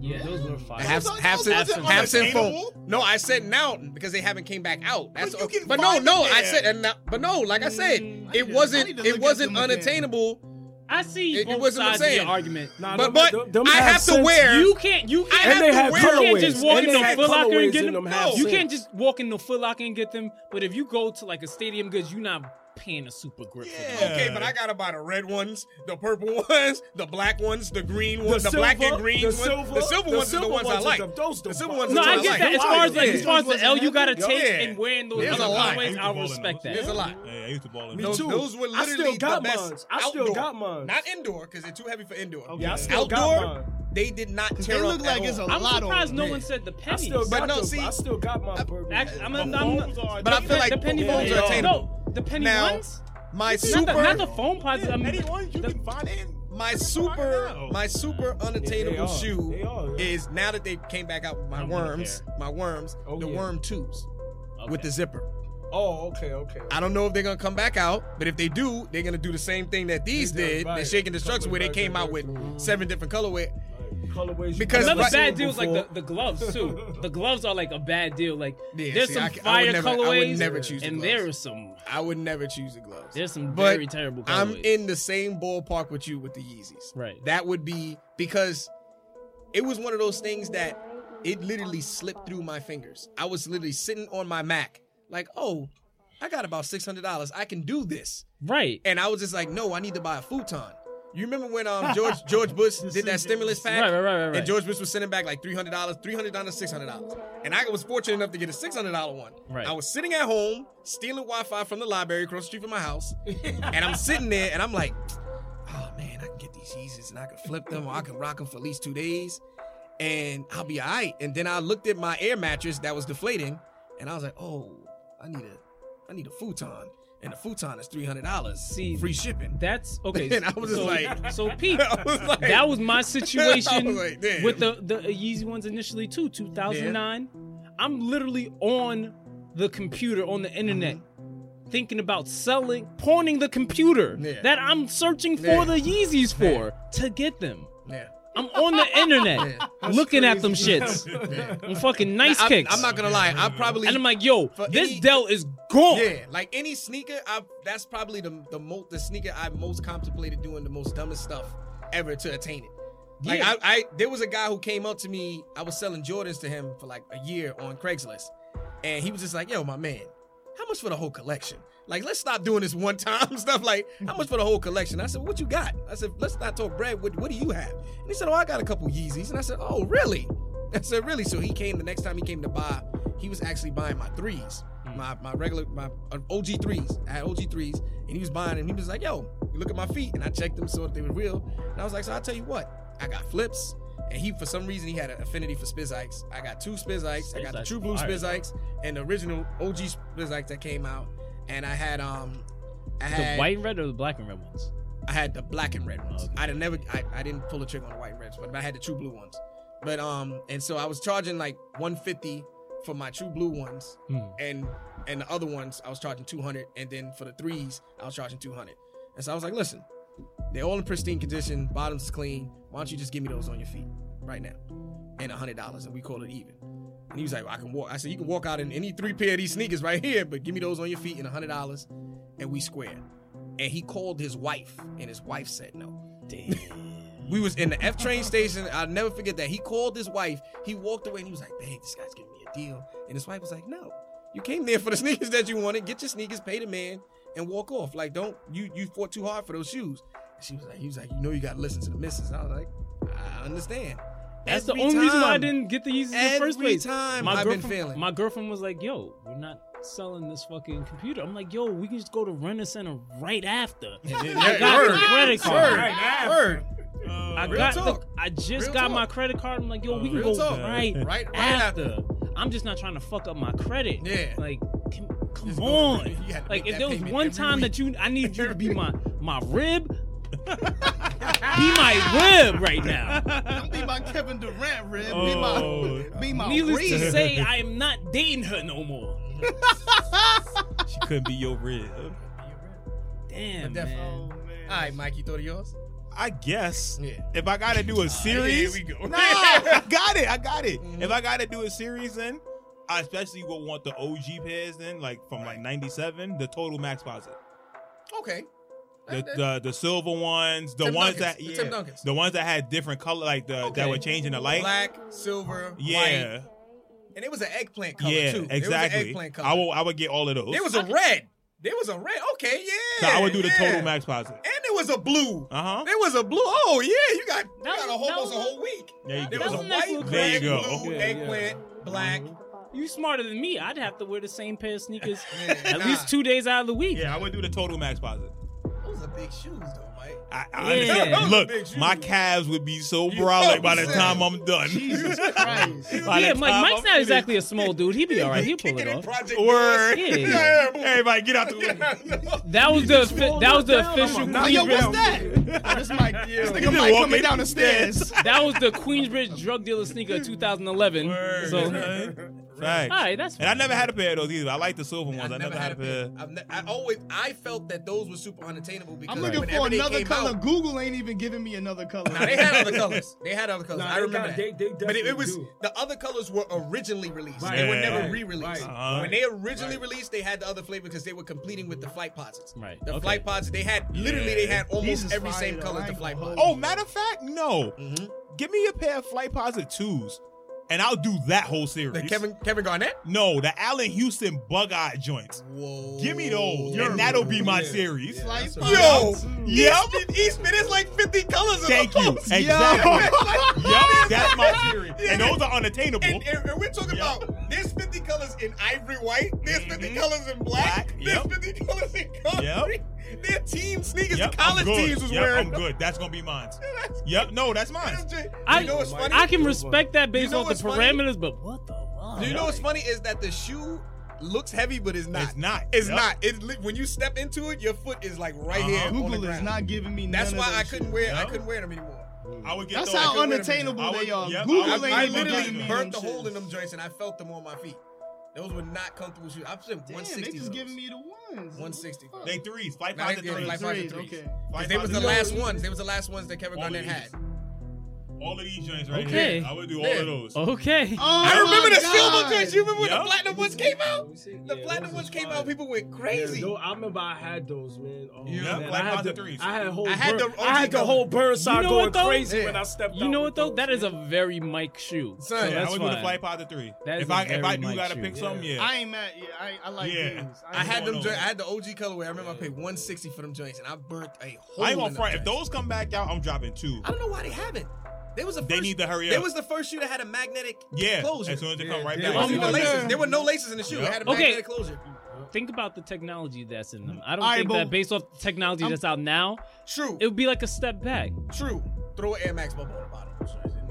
yeah, those were The fire. half, those- half those cent, wasn't half cent phone. No, I said now because they haven't came back out. That's But you can but no, no, them I said and now, but no, like I said, Mm, it I wasn't it wasn't them again. unattainable. I see It- it both wasn't what sides of saying. your argument. Nah, But but them- them I half have to wear. You can't. You can't. And they have to have wear- You can't just walk And in the had Foot Locker and get them. them half You cents. can't just walk in the Foot Locker and get them. But if you go to like a Stadium Goods, you're not paying a super grip Yeah. them. Okay, but I gotta buy the red ones, the purple ones, the black ones, the green ones, the, The black and green the ones. silver, the silver the ones silver are the ones, I ones are like. the- those the the silver fire. ones. are No, the I ones get like. that. As far as like, Yeah. as far as the L you gotta take Yeah. and wearing those There's other lot. colorways, I used to I'll ball in respect that. There's a lot. Yeah, I used to ball in Me those. Those, too. those were I still literally got the best. mines. I still outdoor. got mine. Not indoor because they're too heavy for indoor. Okay. Yeah, I still Outdoor, got mine. They did not They tear look up like at it's a all. I'm lot surprised on no them. one said the I still But got no, them. see- I still got my purple. Actually, I'm, The I'm, I'm, foams are But I feel like the penny foams ones are are attainable. No, the penny Now, ones. My Not the, super, not the foam pods. Yeah, um, any ones you the- can find in. my super, my super unattainable are. shoe are, is now that they came back out with my worms, my worms, Oh, the yeah. worm tubes with the zipper. Oh, okay, okay. I don't know if they're gonna come back out, but if they do, they're gonna do the same thing that these They did, did. right. They're shaking destruction Couple where they came out with seven different colorway. Colorways. Because Another right- bad deal is like the, the gloves too. the gloves are like a bad deal. Like Yeah, there's see, some I c- I would fire never- I would colorways, never choose the and gloves. there is some I would never choose the gloves. there's some But very terrible colorways. I'm in the same ballpark with you with the Yeezys. Right. That would be because it was one of those things that it literally slipped through my fingers. I was literally sitting on my Mac, like, oh, I got about six hundred dollars. I can do this. right. And I was just like, no, I need to buy a futon. You remember when um George George Bush did that stimulus pack? Right, right, right, right, right. And George Bush was sending back like three hundred dollars, three hundred dollars, six hundred dollars. And I was fortunate enough to get a six hundred dollar one. Right. I was sitting at home stealing Wi-Fi from the library across the street from my house, and I'm sitting there and I'm like, oh man, I can get these Yeezys and I can flip them or I can rock them for at least two days, and I'll be alright. And then I looked at my air mattress that was deflating, and I was like, oh, I need a, I need a futon. And the futon is three hundred dollars. See, free shipping. That's okay. And I was just so, like- so Pete, was like- that was my situation was like, with the the Yeezy ones initially too. 2009. I'm literally on the computer on the internet. Mm-hmm. Thinking about selling, pawning the computer Yeah. that I'm searching for Yeah. the Yeezys for to get them. Yeah. I'm on the internet Yeah. looking at them shits I'm fucking nice I'm, kicks. I'm not gonna lie. I probably and I'm like, yo, this any- Dell is gone. yeah, like any sneaker. I that's probably the the most the sneaker I most contemplated doing the most dumbest stuff ever to attain it. Like Yeah. I, I there was a guy who came up to me. I was selling Jordans to him for like a year on Craigslist, and he was just like, "Yo, my man, how much for the whole collection? Like, let's stop doing this one time stuff. Like, how much for the whole collection?" I said, "What you got?" I said, "Let's not talk bread. What, what do you have?" And he said, "Oh, I got a couple Yeezys." And I said, "Oh, really?" I said, "Really?" So he came the next time he came to buy. He was actually buying my threes, my my regular my uh, OG threes. I had OG threes, and he was buying, and he was like, "Yo, you look at my feet," and I checked them, saw that they were real, and I was like, "So I will tell you what, I got flips." And he, for some reason, he had an affinity for Spizikes. I got two Spizikes. I got the True Blue fire, Spiz though. And the original OG Spizikes that came out. And I had um, I The had white and red or the black and red ones? I had the black and red ones. Okay. I never I, I didn't pull the trigger on the white and reds, but I had the true blue ones. But um and so I was charging like 150 for my true blue ones Hmm. and and the other ones I was charging 200 and then for the threes I was charging 200. And so I was like, "Listen, they're all in pristine condition, bottoms clean. Why don't you just give me those on your feet right now? And $100 and we call it even." And he was like, I can walk. I said, you can walk out in any three pair of these sneakers right here, but give me those on your feet and hundred dollars, and we square. And he called his wife, and his wife said no. Damn. We was in the F train station. I'll never forget that. He called his wife. He walked away and he was like, babe, this guy's giving me a deal. And his wife was like, no. You came there for the sneakers that you wanted. Get your sneakers, pay the man, and walk off. Like, don't you you fought too hard for those shoes. And she was like, he was like, you know you gotta listen to the missus. And I was like, I understand. That's Every the only reason why I didn't get the Yeezys in the first Every place. time my I've been girlfriend, failing. My girlfriend was like, "Yo, we're not selling this fucking computer." I'm like, "Yo, we can just go to Rent Center right after." I got Word. the credit card. Word. Word. I uh, got the. I just Real got talk. my credit card. I'm like, "Yo, uh, we can Real go talk. right, Right- right after. I'm just not trying to fuck up my credit. Yeah. Like, come, come Just on. you had to Like, if there was one time week. that you, I need you to be my my rib. Be my rib right now. Don't be my Kevin Durant, Rib. Oh. Be my, be my Needless Reed. to say, I am not dating her no more. She couldn't be your rib. Damn, Def- man. Oh, man. All right, Mike, you thought of yours? I guess Yeah. if I gotta do a series, Here we go. nah, I got it. I got it. Mhm. If I gotta do a series, then I especially would want the OG pairs. Then, like from like '97, the Total Max Posit, Okay. The That- that- the, the silver ones, the Tim ones Duncans, that the yeah, Tim Duncans. the ones that had different color, like the Okay. that were changing the light. Black, silver, yeah, white. And it was an eggplant color yeah, too. exactly. It was an eggplant color. I will I would get all of those. There was a red. There was a red. Okay, yeah. So yeah. I would do the yeah. total max positive. And there was a blue. Uh huh. There was a blue. Oh yeah, you got you That got a was- almost that a was- whole week. There you There go. was a That's a nice white, little There you red, go. blue, Yeah, eggplant, black. You smarter than me. I'd have to wear the same pair of sneakers Yeah, at nah. least two days out of the week. Yeah, I would do the total max positive. Those are big shoes, though, Mike. I, I Yeah. understand. Look, my calves would be so You brolic by the time? I'm done. Jesus Christ. Yeah, Mike, Mike's I'm not exactly a small dude. He'd be all right. He'll pull it off. Project Word. Yeah. Yeah. Everybody, get out the way. Yeah. That was the offi- that was the down, I'm official not- Yo, what's that? This Mike, this You nigga just Mike coming down the stairs. That was the Queensbridge drug dealer sneaker of 2011. Word. So, all Facts. right, that's And I never had a pair of those either. I like the silver ones. I, I've never had a pair. I've ne- I always I felt that those were super unattainable because I'm looking for they another came color. Out, Google ain't even giving me another color. Nah, they had other colors. They had other colors. Nah, I remember got- that. they- they but it, it was do. the other colors were originally released. Right, they were never right, re-released. right. Uh-huh. When they originally released, they had the other flavor because they were completing with the flight posits. Right, The okay. flight pods, they had literally they had almost These every same though. color as the flight gonna pods. Oh, matter of fact, no. Mhm. Give me a pair of Flight Posit twos, and I'll do that whole series. The Kevin Kevin Garnett. no, the Allan Houston bug eye joints. Whoa. Give me those, You're- and that'll be my Yeah. series. Yeah, Flight that's a- pods. Yo, Yep. Eastman, Eastman is like 50 colors. of Thank you. those. Exactly. yep, that's my series. Yeah. And those are unattainable. And, and- and we're talking Yep. about there's 50 colors in ivory white, there's 50 Mhm. colors in black, Black, there's yep. 50 colors in concrete. They're team sneakers. Yep, the college I'm good. teams was yep, wearing. I'm good. That's gonna be mine. Yep, no, that's mine. that's J- I, you know what's funny? I can respect that based know off the what's funny? parameters, but what the fuck? Do you know what's funny is that the shoe looks heavy, but it's not. It's not. It's Yep. not. It's li- when you step into it, your foot is like right Uh-huh. here on the Google is not giving me. That's why of I couldn't shit. wear. I couldn't wear them anymore. I would get That's those. how couldn't wear them unattainable they are. yep, I Google would- ain't I literally giving burnt the them hole in them joints and I felt them on my feet. Those were not comfortable shoes. I spent Damn, 160. they just giving me the ones. 160. They threes. Flight Nah, Posit they- yeah, threes. Flight Posit Threes, threes. okay. Flight They was the last ones. They was the last ones that Kevin All Garnett these. had. All of these joints right Okay. here. I would do all Yeah. of those. Okay. Oh I remember the silver God. joints. You remember when Yup. the platinum ones came out? See. The Yeah, platinum ones came fire. out. People went crazy. Yeah, no, I remember I had those, man. Oh, Yeah, man. like I had the, threes. I had whole I had burn, the I had the OG whole burn side You know going what, though? crazy Yeah. when I stepped You know what though? those, That is a very Mike shoe. Son, so yeah, Yeah, I that's would do the fine. Flight Posit three. That is if a I if I do gotta pick some, yeah. I ain't mad. Yeah, I, I like Yeah. these. I had them. going I had the OG colorway. I remember I paid 160 for them joints, and I burnt a whole. I ain't gonna them front. If those come back out, I'm dropping two. I don't know why they haven't. They was the They need to hurry They up. was the first shoe that had a magnetic Yeah, closure. as soon as they come right There back. wasn't even I'm laces. wondering- There were no laces in the shoe. It had a Okay. magnetic closure. Think about the technology that's in them. I don't All right, think but- that based off the technology that's out now, True. it would be like a step back. True. Throw an Air Max bubble on the bottom.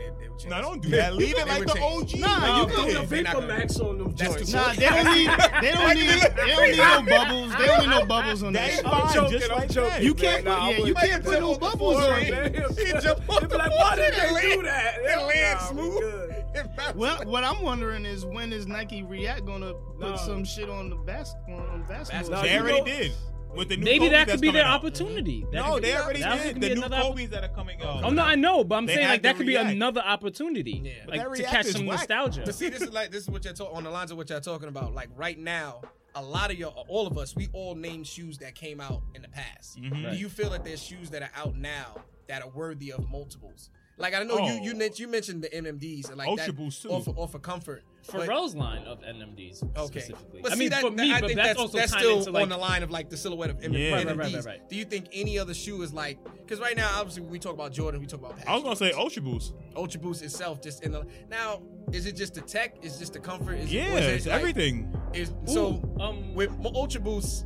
And they, they would change. No, don't do that. Leave it like the. OG. Nah, Nah, you put can- the Vapor Max on them joints. too Nah, they don't need. They don't need. They don't need no bubbles. They don't need no bubbles on that. That's shit. I'm joking, just I'm like joking. that. You can't. Nah, yeah, you can't put no bubbles on it. He jumped off They the like, why did they do that? It land smooth. good. It bounced. Well, what I'm wondering is when is Nike React gonna put some shit on the bas- on, on basketball? They already did. With the new Maybe Kobe's that could be their out. opportunity. That No, they already did. The new another opp- Kobe's that are coming out. Oh no, I know, but I'm They saying like that to could be another opportunity, Yeah. Like to catch some whack. nostalgia. But see, this is like this is what you're talking on the lines of what you're talking about. Like right now, a lot of y'all, all of us, we all name shoes that came out in the past. Mhm. Do you feel that there's shoes that are out now that are worthy of multiples? Like I know Oh. you you, men- you mentioned the NMDs and like Ultra that Boost, too. offer offer comfort. but- Pharrell's line of NMDs Okay, specifically. but I see mean, that, for me, I but think that's, that's, also that's still into like on the line of like the silhouette of M- Yeah. Right, NMDs. right, right, right. Do you think any other shoe is like? Because right now, obviously, we talk about Jordan, we talk about. I was gonna say Patch Ultra Boost. Ultra Boost itself, just in the now. Is it just the tech? Is just the comfort? Is Yeah, it, it it's like- everything. Is so Ooh, um, with mo- Ultra Boost,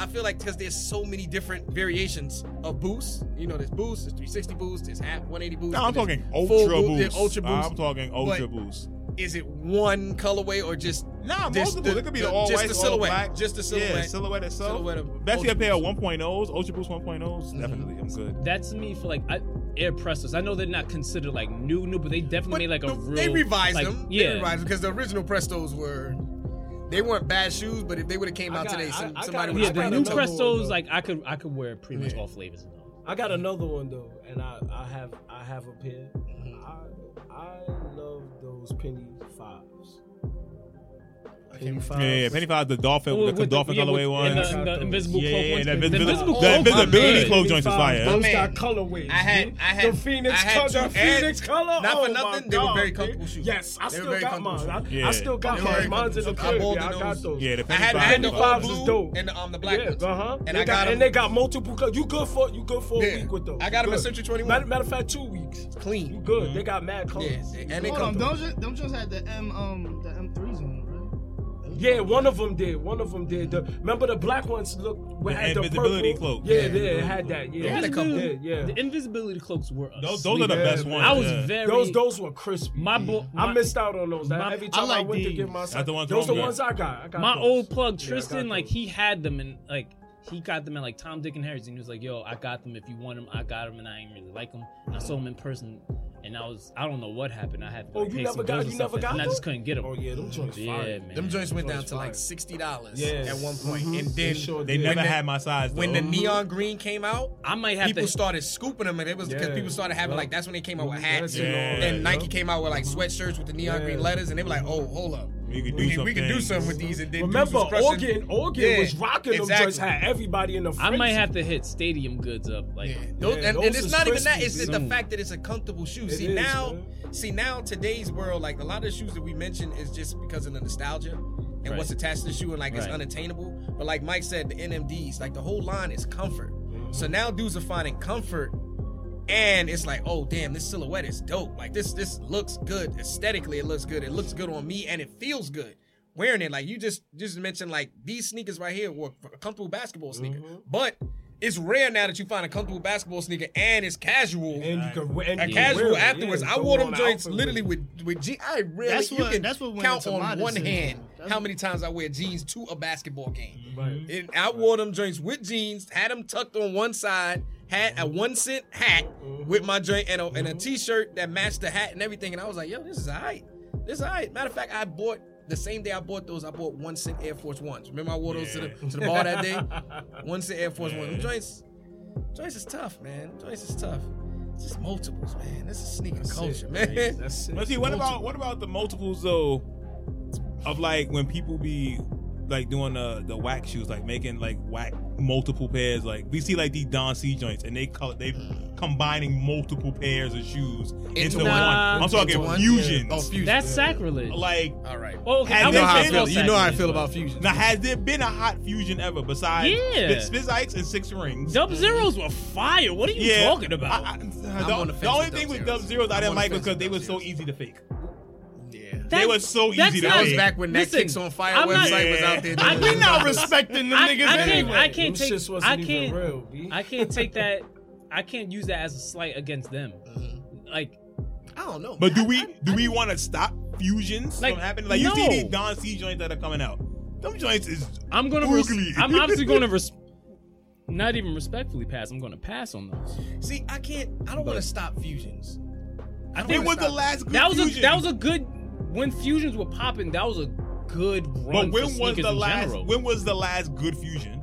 I feel like because there's so many different variations of boosts. You know, there's boost, there's 360 boost, there's half 180 boost. No, I'm talking full Ultra boost, Boost. there's Ultra Boost. I'm talking Ultra But- Boost. Is it one colorway or just Nah, just multiple. It could be the, all just white, the all silhouette, black. just the silhouette, Yeah, silhouette itself. silhouette of Especially a Ultra pair of Boost. 1.0s, Ultra Boost 1.0s. Mm-hmm. Definitely, I'm good. that's me for like I, Air Prestos. I know they're not considered like new, new, but they definitely But made like a the- real. they revised like, them. Yeah, They revised them because the original Prestos were they weren't bad shoes, but if they would have came I out got- today, I- some, I somebody got- would yeah. have The got new another one, Prestos, though. like I could, I could wear pretty much all flavors. of them. I got another one though, and I, I have I have a pair. Mm-hmm. I I love those penny fives. Can't remember. Yeah, yeah, Penny Five, the dolphin, With- the with dolphin yeah, colorway with- one. and the, Yeah, and the invisible yeah, cloak yeah, ones. that The visible- invisible the cloak- invisibility man. cloak joints is fire. Those Man. got colorways. I had- dude. I had- the Phoenix I had color. two- The Phoenix color. not for oh nothing, they were God, very dude. comfortable shoes. Yes, I They were still very got comfortable mine. I, shoes. Yeah. Still got They were mine. Mine's in the comfortable. I crib. Yeah, I those. got those. Yeah, the I Penny had, I Five. had the Penny Fives is blue dope. and the, um, the black yeah, ones. uh huh. And they I got, and they got multiple colors. You good for you good for Yeah. a week with those. I got You 'em in good. Century 21. Matter, matter of fact, two weeks. clean. You good? They got mad colors. Yeah, and they Hold on, comfortable. them, them just had the M um the M3s on, right? Yeah, one of them did. One of them did. The, remember the black ones look The had the invisibility purple? cloak. Yeah, Yeah. yeah, it had that. Yeah, They had a couple. Yeah, yeah. The invisibility cloaks were. Those, those are the best man. ones. I was yeah. very. Those those were crispy. My bo- I my- missed out on those. my- Every time I, like went to get my That's the ones those are the ones got. I got. I got my those. old plug Tristan, got like he had them and like he got them at like Tom, Dick, and Harry's, and he was like, "Yo, I got them. If you want them, I got them." And I ain't really like them. And I saw them in person, and I was I don't know what happened. I had to Oh, you pay never some got- bills you and never stuff, got and I just couldn't get them. Oh yeah, them joints Yeah, fire. man. Them joints went down Joints to like sixty dollars Yes. at one point, Mhm. and They then sure They never the- had my size. Though. when the neon green came out, I might have people to. started scooping them, and it was because Yeah. people started having Yeah. like that's when they came out with hats, Yeah. and, and Yeah. Nike came out with like sweatshirts with the neon Yeah. green letters, and they were like, "Oh, hold up, we could do we can, some we can do something with these." And then Remember, was crushing- Oregon, Oregon Yeah, was rocking them exactly. joints. Had everybody in the. I might have to hit stadium goods up. Like Yeah. Those, Yeah, and, and it's not even that. It's the, the fact that it's a comfortable shoe. It see is, now, man. see now today's world, like a lot of the shoes that we mentioned is just because of the nostalgia and Right. what's attached to the shoe, and like it's unattainable. But like Mike said, the NMDs, like the whole line is comfort. So mm-hmm. now dudes are finding comfort. And it's like, oh damn, this silhouette is dope. Like this, this looks good aesthetically. It looks good. It looks good on me, and it feels good wearing it. Like you just just mentioned, like these sneakers right here were a comfortable basketball sneaker. Mm-hmm. But it's rare now that you find a comfortable basketball sneaker and it's casual. And you can wear and a you casual afterwards. yeah, I wore them joints literally with with jeans. I really That's you what- can that's what count on one hand That's how many times I wear jeans to a basketball game. Right. And I wore them joints with jeans, had them tucked on one side, had a mm-hmm. one cent hat with my mm-hmm. joint and a, and a mm-hmm. t-shirt that matched the hat and everything. And I was like, yo, this is alright. This is alright. Matter of fact, I bought the same day I bought those, I bought one cent Air Force Ones. Remember I wore those to, the, to the bar that day? One cent Air Force Ones. Them joints, joints is tough, man. Joints is tough. It's just multiples, man. This is sneaker That's culture, it, man. That's it. But see, what about what about the multiples though? Of like when people be like doing the the whack shoes, like making like whack multiple pairs. Like we see like these Don C joints, and they color they combining multiple pairs of shoes into, Into one. one. I'm talking Into one? fusions. Oh, fusion. that's sacrilege. Like All right. well, okay, I there you know how I wouldn't been- say feel. You know how I feel about fusion. now, has there been a hot fusion ever besides Yeah. Spizikes and Six Rings? Dub Zeros were fire. What are you yeah, talking about? I- I- the, the only thing Dub with Dub Zeros. Zeros I didn't like was because they were so easy to fake. Yeah. They were so easy to not- That was back when that Listen, Kicks on Fire I'm not- website was out there. I- We that. not respecting the niggas I can't. anyway. I can't take. shits wasn't I can't. real, B. I can't take that. I can't use that as a slight against them. Mm-hmm. Like I don't know. But do we I- do I- we want to stop fusions Like, from happening? Like you see these Don C joints that are coming out. Them joints is I'm gonna. Res- I'm obviously gonna. Res- not even respectfully pass. I'm gonna pass on those. See, I can't. I don't want to stop fusions. I don't it wanna was the last good That was fusion. a. That was a good. When fusions were popping, that was a good run. But when for was the last? general. When was the last good fusion?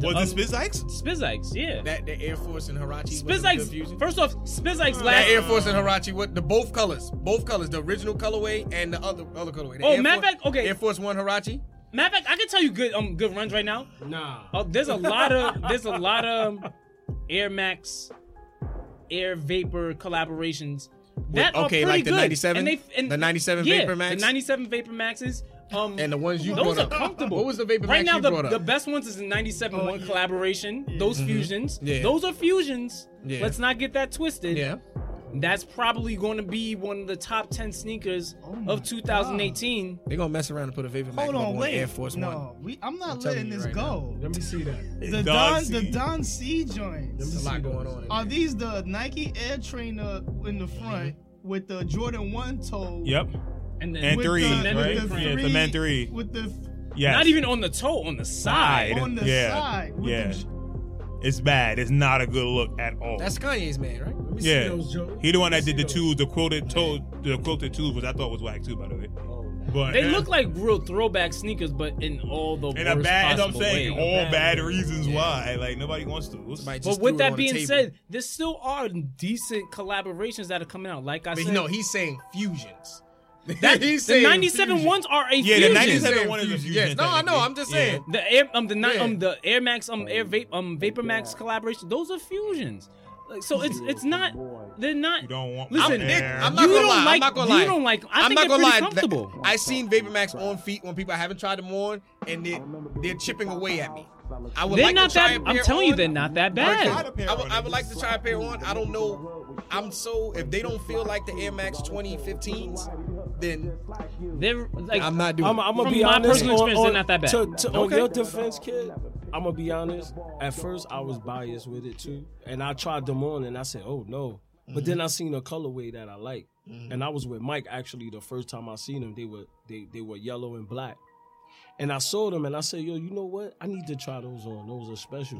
Was um, it Spitz Ikes? Spizikes, yeah. That the Air Force and Huarache. was fusion. Spizikes. First off, Spizikes That last. Air Force and Huarache. what the both colors, both colors, the original colorway and the other other colorway. The Oh, Air matter of Force- fact, okay. Air Force One Huarache. Matter of fact, I can tell you good um good runs right now. Nah. Oh, there's a lot of there's a lot of Air Max, Air Vapor collaborations that okay, are like the good. 97? And they, and The 97 yeah, Vapor Max? the 97 Vapor Maxes. Um, And the ones you those brought are up. comfortable. What was the Vapor right Max now? you The, brought up? the best ones is the 97 Oh, one yeah. collaboration. Those fusions, Yeah. those are fusions. Yeah. Let's not get that twisted. yeah. That's probably going to be one of the top 10 sneakers Oh of 2018. They're gonna mess around and put a Vapor Hold logo on, on wait. Air Force no, One. we, I'm not I'm letting this right go. Let me see that. The Don Don, C. the Don C joints. There's a lot going on. In Are there. these the Nike Air Trainer in the front mm-hmm. with the Jordan One toe? Yep. And then And with three, the, men right? With the Yeah, the men three. With the Yes. not even on the toe, on the side. Side. on the Yeah. side. With Yeah. The, It's bad. It's not a good look at all. That's Kanye's man, right? Let me see yeah. those, Joe. He the one that did the two, the quilted toe, the quilted tools, which I thought was whack too, by the way. But They look like real throwback sneakers, but in all the in a worst bad. I'm possible saying way. all bad reasons Yeah. why. Like nobody wants to. Somebody But just with threw it that on the being table. said, there still are decent collaborations that are coming out. Like I but said, no, he's saying fusions. That, He's the saying 97 fusion. ones are a Yeah, the fusion. 97 Saying one is a fusion. fusion, Yes. No, I know. I'm just technically. saying. The air um the ni- Yeah. um the Air Max um Air Vape um Vapor Max collaboration. Those are fusions. Like, so it's it's not they're not. You don't want Listen, I'm, Nick, hair. I'm not You gonna don't lie. I'm not gonna you lie. don't like- I I'm not gonna lie. comfortable. I seen Vapor Max on feet when people I haven't tried them on, and they're, they're chipping away at me. I would They're like not to try that. a I'm pair telling you, they're not that bad. a pair I would, I would like to try a pair on. I don't know. I'm so if they don't feel like the Air Max 2015s, then They're like I'm not doing. I'm, it. I'm gonna From be my honest. personal on- experience, on- they're not that bad. To, to, On Okay. your defense, kid, I'm gonna be honest. At first, I was biased with it too, and I tried them on, and I said, "Oh no!" But then mm-hmm. I seen a colorway that I like, and I mm-hmm. was with Mike actually the first time I seen them. They were they they were yellow and black. And I saw them and I said, yo, you know what? I need to try those on. Those are special.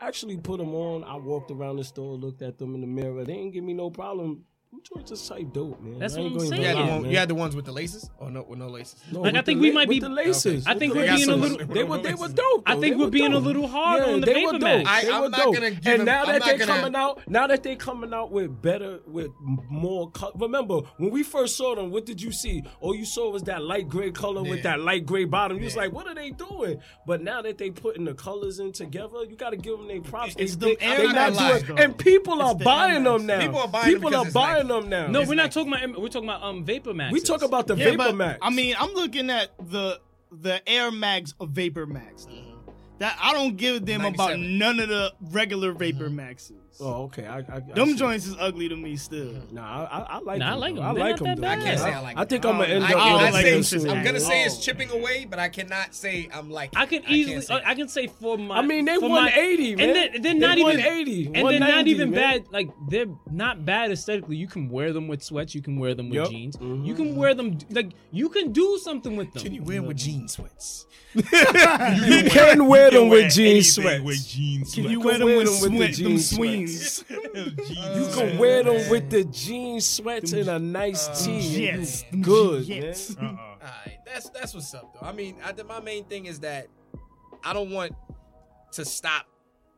I actually put them on. I walked around the store, looked at them in the mirror. They didn't give me no problem. Them joints just type dope, man. That's I what I'm gonna You had, the one, you had the ones with the laces, or no, with no laces. No, Like, I think the we la- might with be- the laces. I think we're the being a little- They were they were dope. I think They we're were being a little hard yeah, on the they Vapor were dope. I- They I'm were not dope. gonna give and them- now I'm that they're gonna- coming out, now that they're coming out with better, with more. Co- Remember when we first saw them? What did you see? All you saw was that light gray color with that light gray bottom. You was like, what are they doing? But now that they putting the colors in together, you got to give them their props. It's they, them they, Air they not Max, doing, and people are buying them now. People are buying them People because are it's buying them now. no, It's we're not like- talking about. We're talking about um Vapor Max. we talk about the Yeah, Vapor but Max. I mean, I'm looking at the the Air Max of Vapor Max. That I don't give them about none of the regular Vapor Maxes. Oh, okay. I, I, I Them see. joints is ugly to me still. Nah, I, I, I like Nah, I them. like them. I They're like them. though. I can't say I like them. I think I'm gonna end I up cannot with like say them this I'm gonna say it's chipping away, but I cannot say I'm like. I can easily. I. I can say for my. I mean, they for my- 180, man. and they're, they're They not even eighty, and they're not even man. bad. Like they're not bad aesthetically. You can wear them with sweats. You can wear them with Yep. jeans. Mhm. You can wear them like you can do something with them. Can you wear them with jean sweats? You can wear them with jean sweats. With jean sweats. You can wear them wear with, them with sweat, them jean swings. You can wear them with the jean sweats and a nice uh, tee. You Jets. Them Good, Jets. Uh-uh. All right, that's that's what's up though. I mean, I, my main thing is that I don't want to stop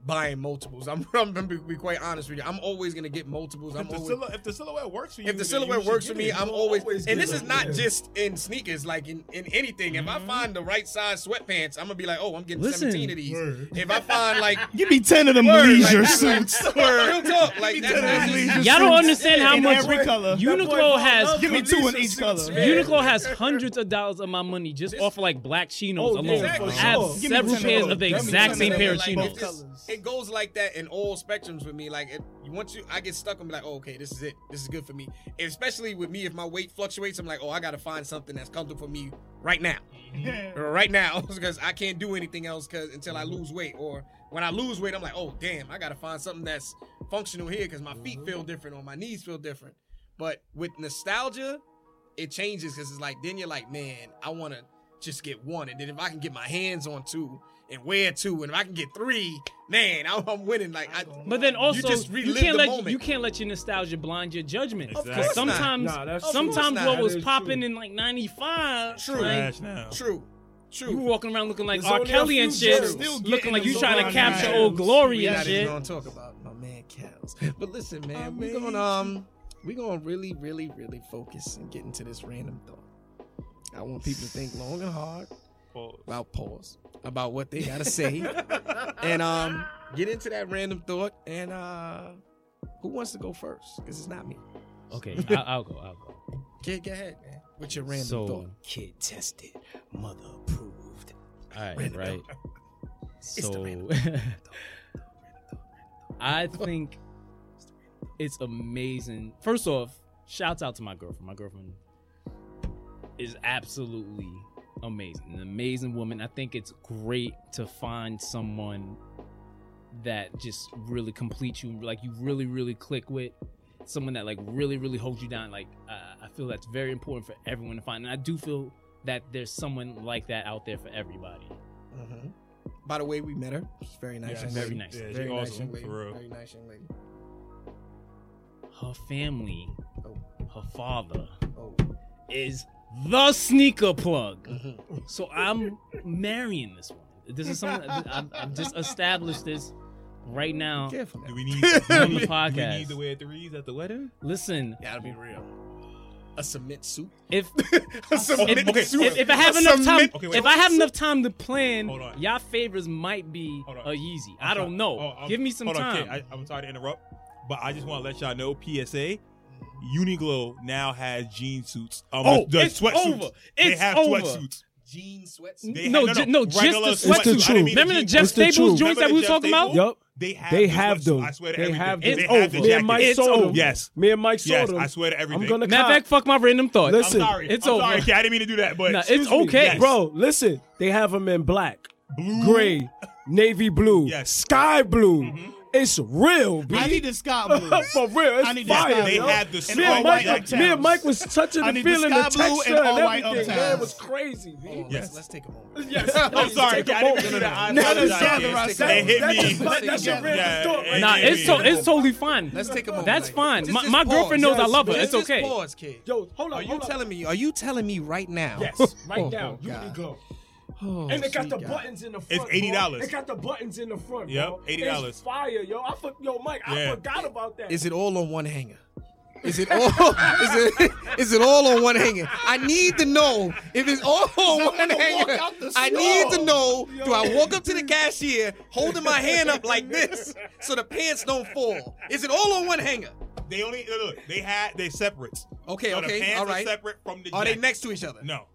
buying multiples. I'm, I'm gonna be, be quite honest with you. I'm always gonna get multiples. I'm If the, always. silhou- if the silhouette works for you, if the silhouette works for me, it. I'm You'll always, always and this is not yeah. just in sneakers, like in, in anything. If I mm-hmm. find the right size sweatpants, I'm gonna be like, oh, I'm getting Listen. 17 of these. Word. If I find like Give me ten of them Word, leisure like, suits. like, real talk, like Give me that's, 10 of that's them just- leisure Y'all don't suits understand how in much every color. Uniqlo has Give me two in each color. Uniqlo has hundreds of dollars of my money just off of like black chinos Oh, alone. I have sure. Give me several pairs of the exact same pair of chinos. It, goes like that in all spectrums with me. Like it, you you, I get stuck I'm like, oh, okay, this is it. This is good for me. And especially with me, if my weight fluctuates, I'm like, oh, I gotta find something that's comfortable for me right now, mm-hmm. right now, because I can't do anything else because until I lose weight. Or when I lose weight, I'm like, oh, damn, I gotta find something that's functional here because my feet feel mm-hmm. different or my knees feel different. But with nostalgia, it changes because it's like then you're like, man, I want to just get one, and then if I can get my hands on two and wear two, and if I can get three, man, I'm, I'm winning. Like, I, But then also, just you, can't the let moment. you can't let your nostalgia blind your judgment. Exactly. Of course not. sometimes, Nah, that's sometimes what was popping true. in like '95, True. like, Trash now. true, you true. walking around looking like There's R. Kelly and shit. Still looking like you trying to capture James. old glory We're and not even shit. gonna talk about my man Cows. But listen, man, we're gonna um, we're gonna really, really, really focus and get into this random thought. I want people to think long and hard about pause about what they gotta say, and um, get into that random thought. And uh, who wants to go first? Because it's not me. Okay, I'll, I'll go. I'll go. Get, go ahead, man. What's your random So- thought? Kid tested, mother approved. All right, Random right. It's the So, random I think it's amazing. First off, shouts out to my girlfriend. My girlfriend is absolutely amazing, an amazing woman. I think it's great to find someone that just really completes you, like you really, really click with. Someone that like really, really holds you down. Like uh, I feel that's very important for everyone to find, and I do feel that there's someone like that out there for everybody. Mm-hmm. By the way, we met her. She's very nice. Yeah, young very nice. Yeah, she Very nice awesome, young lady. for real. Very nice young lady. Her family, Oh. her father, Oh. is the sneaker plug. Mm-hmm. So I'm marrying this one. This is something I've, I've just established this right now. Careful. Do we need on the podcast? Do we need to wear threes at the wedding? Listen, gotta be real. A cement suit. If a cement if, okay, suit. If, if I have a enough time, okay, wait, if I have enough time to plan, y'all favors might be a Yeezy. I'm I do not know. Oh, Give me some time. On, I, I'm sorry to interrupt, but I just want to let y'all know. PSA: Uniqlo now has jean suits. Um, oh, the it's sweatsuits. over. It's they have over. sweatsuits. Jean sweatsuits. No, have, no, no, no, just the sweatsuits. True. Remember the Jeff Staples joints that we were talking about? Yep. They have, they have them. I swear to they everything. Have them. It's over. Oh, me and Mike saw them. Yes. Me and Mike saw them. I swear to everything. I'm gonna Matter of fact, fuck my random thought. Listen, I'm sorry. It's I'm over. Sorry, okay, I didn't mean to do that, but nah, it's okay, yes. bro. Listen, they have them in black, blue, gray, navy blue, yes. sky blue. Mm-hmm. It's real, B. I need the sky blue. For real, it's I need fire. The they yo. had the me and, Mike, like, me and Mike was touching the, feeling, of the texture, and, and everything. Yeah, it was crazy, B. Oh, yes. let's, let's take a moment. Yes. I'm oh, sorry. I didn't mean that. Now let's gather ourselves. They hit me. That's your real story. Nah, it's so it's totally fine. Let's take a moment. That's fine. My girlfriend knows I love her. It's okay. Pause, kid. Yo, hold on. Are you telling me? Are you telling me right now? Yes, right oh, now. You can go. Oh, and it got the God. buttons in the front. It's eighty dollars. It got the buttons in the front. Yep, bro. eighty dollars. Fire, yo! I fuck yo, Mike, yeah. I forgot about that. Is it all on one hanger? Is it all? is it is it all on one hanger? I need to know if it's all on one hanger. I need to know. Yo. Do I walk up to the cashier holding my hand up like this so the pants don't fall? Is it all on one hanger? They only look. They had they separate. Okay, so okay, all right. separate from the. Are jacket. they next to each other? No.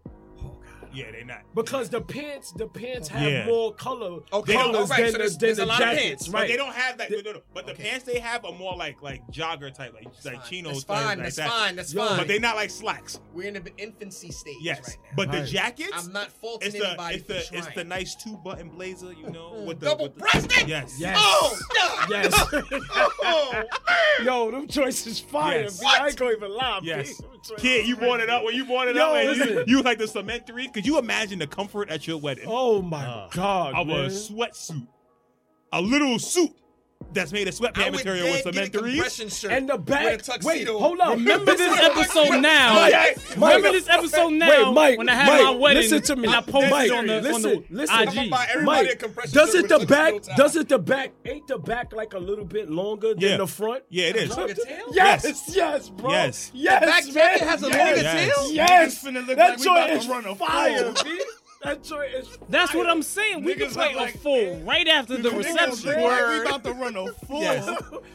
Yeah, they not. Because the pants, the pants have Yeah. more color. Oh, okay, They colors than so there's- than the a lot of pants, Right. But they don't have that. no, no, no. But the pants they have are more like like jogger type, like like chinos. That's fine. like That's that. fine. That's fine. But they not like slacks. We're in the infancy stage Yes. right now. but the jackets, I'm not faulting it's the anybody it's for the it's the nice two button blazer, you know, mm. with the double breasted. Yes. Yes. Oh. Yes. Oh, Yo, them choices fire. I ain't gonna even lie. Yes. Kid, you bought it up when you bought it up. And you, like the cement three could you imagine the comfort at your wedding? Oh my Uh, god, I was a sweatsuit, a little suit that's made of sweatpant material with some threes. And the back. Wait, hold on. Remember this episode now. Mike, Remember this episode now. Wait, Mike. When I had Mike, my wedding. Listen to me. I posted Mike, on the, listen, on the listen, IG. Mike, Does it the back? Does it the back? Ain't the back like a little bit longer than yeah. the front? Yeah, it is. Yes, yes, yes, bro. Yes, yes, the back man. has a yes. longer tail. Yes, yes. that like joint is fire. That joint is. That's what I'm saying. We niggas can play like, a full right after the reception. Like we about to run a full. yes.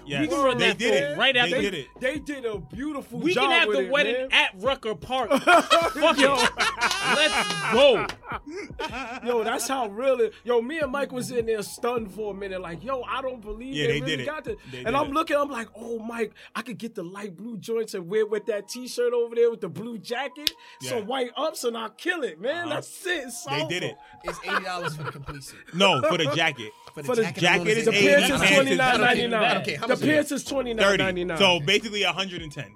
yes. We can run they that did full it. right after. They did it. They did a beautiful we job. We can have the it, wedding man. at Rucker Park. Fuck yo. it. Let's go. Yo, that's how real. Yo, me and Mike was in there stunned for a minute, like, yo, I don't believe yeah, they, they really did got it. They and I'm it. looking, I'm like, oh, Mike, I could get the light blue joints and wear with that t-shirt over there with the blue jacket, yeah. some white ups, and I'll kill it, man. Uh-huh. That's it. They did it. It's eighty dollars for the complete suit. No, for the jacket. For the, for the jacket, jacket is the pants is twenty nine ninety nine. The pants is twenty nine ninety nine. So basically hundred and ten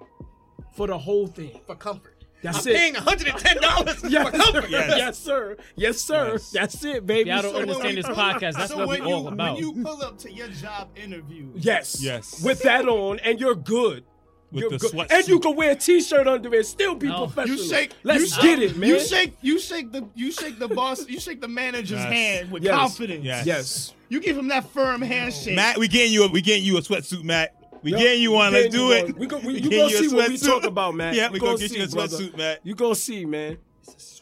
for the whole thing for comfort. That's I'm it. paying $110 yes, for comfort. Yes. yes, sir. Yes, sir. Yes. That's it, baby. Y'all don't so understand this podcast. That's so what we all about. When you pull up to your job interview, yes, yes, with that on, and you're good with You're the go- and you can wear a t-shirt under it, still be No. professional. You shake. Let's you get it, man. You shake. You shake the. You shake the boss. You shake the manager's Yes. hand with Yes. confidence. Yes. Yes. You give him that firm handshake. Matt, we getting you a we getting you a sweatsuit, Matt. We Yup, getting you one. Let's do you it. one. We go, we, you gonna see you a what we talk about, Matt. Yeah, we gonna get you a brother. sweatsuit, Matt. You gonna see, man.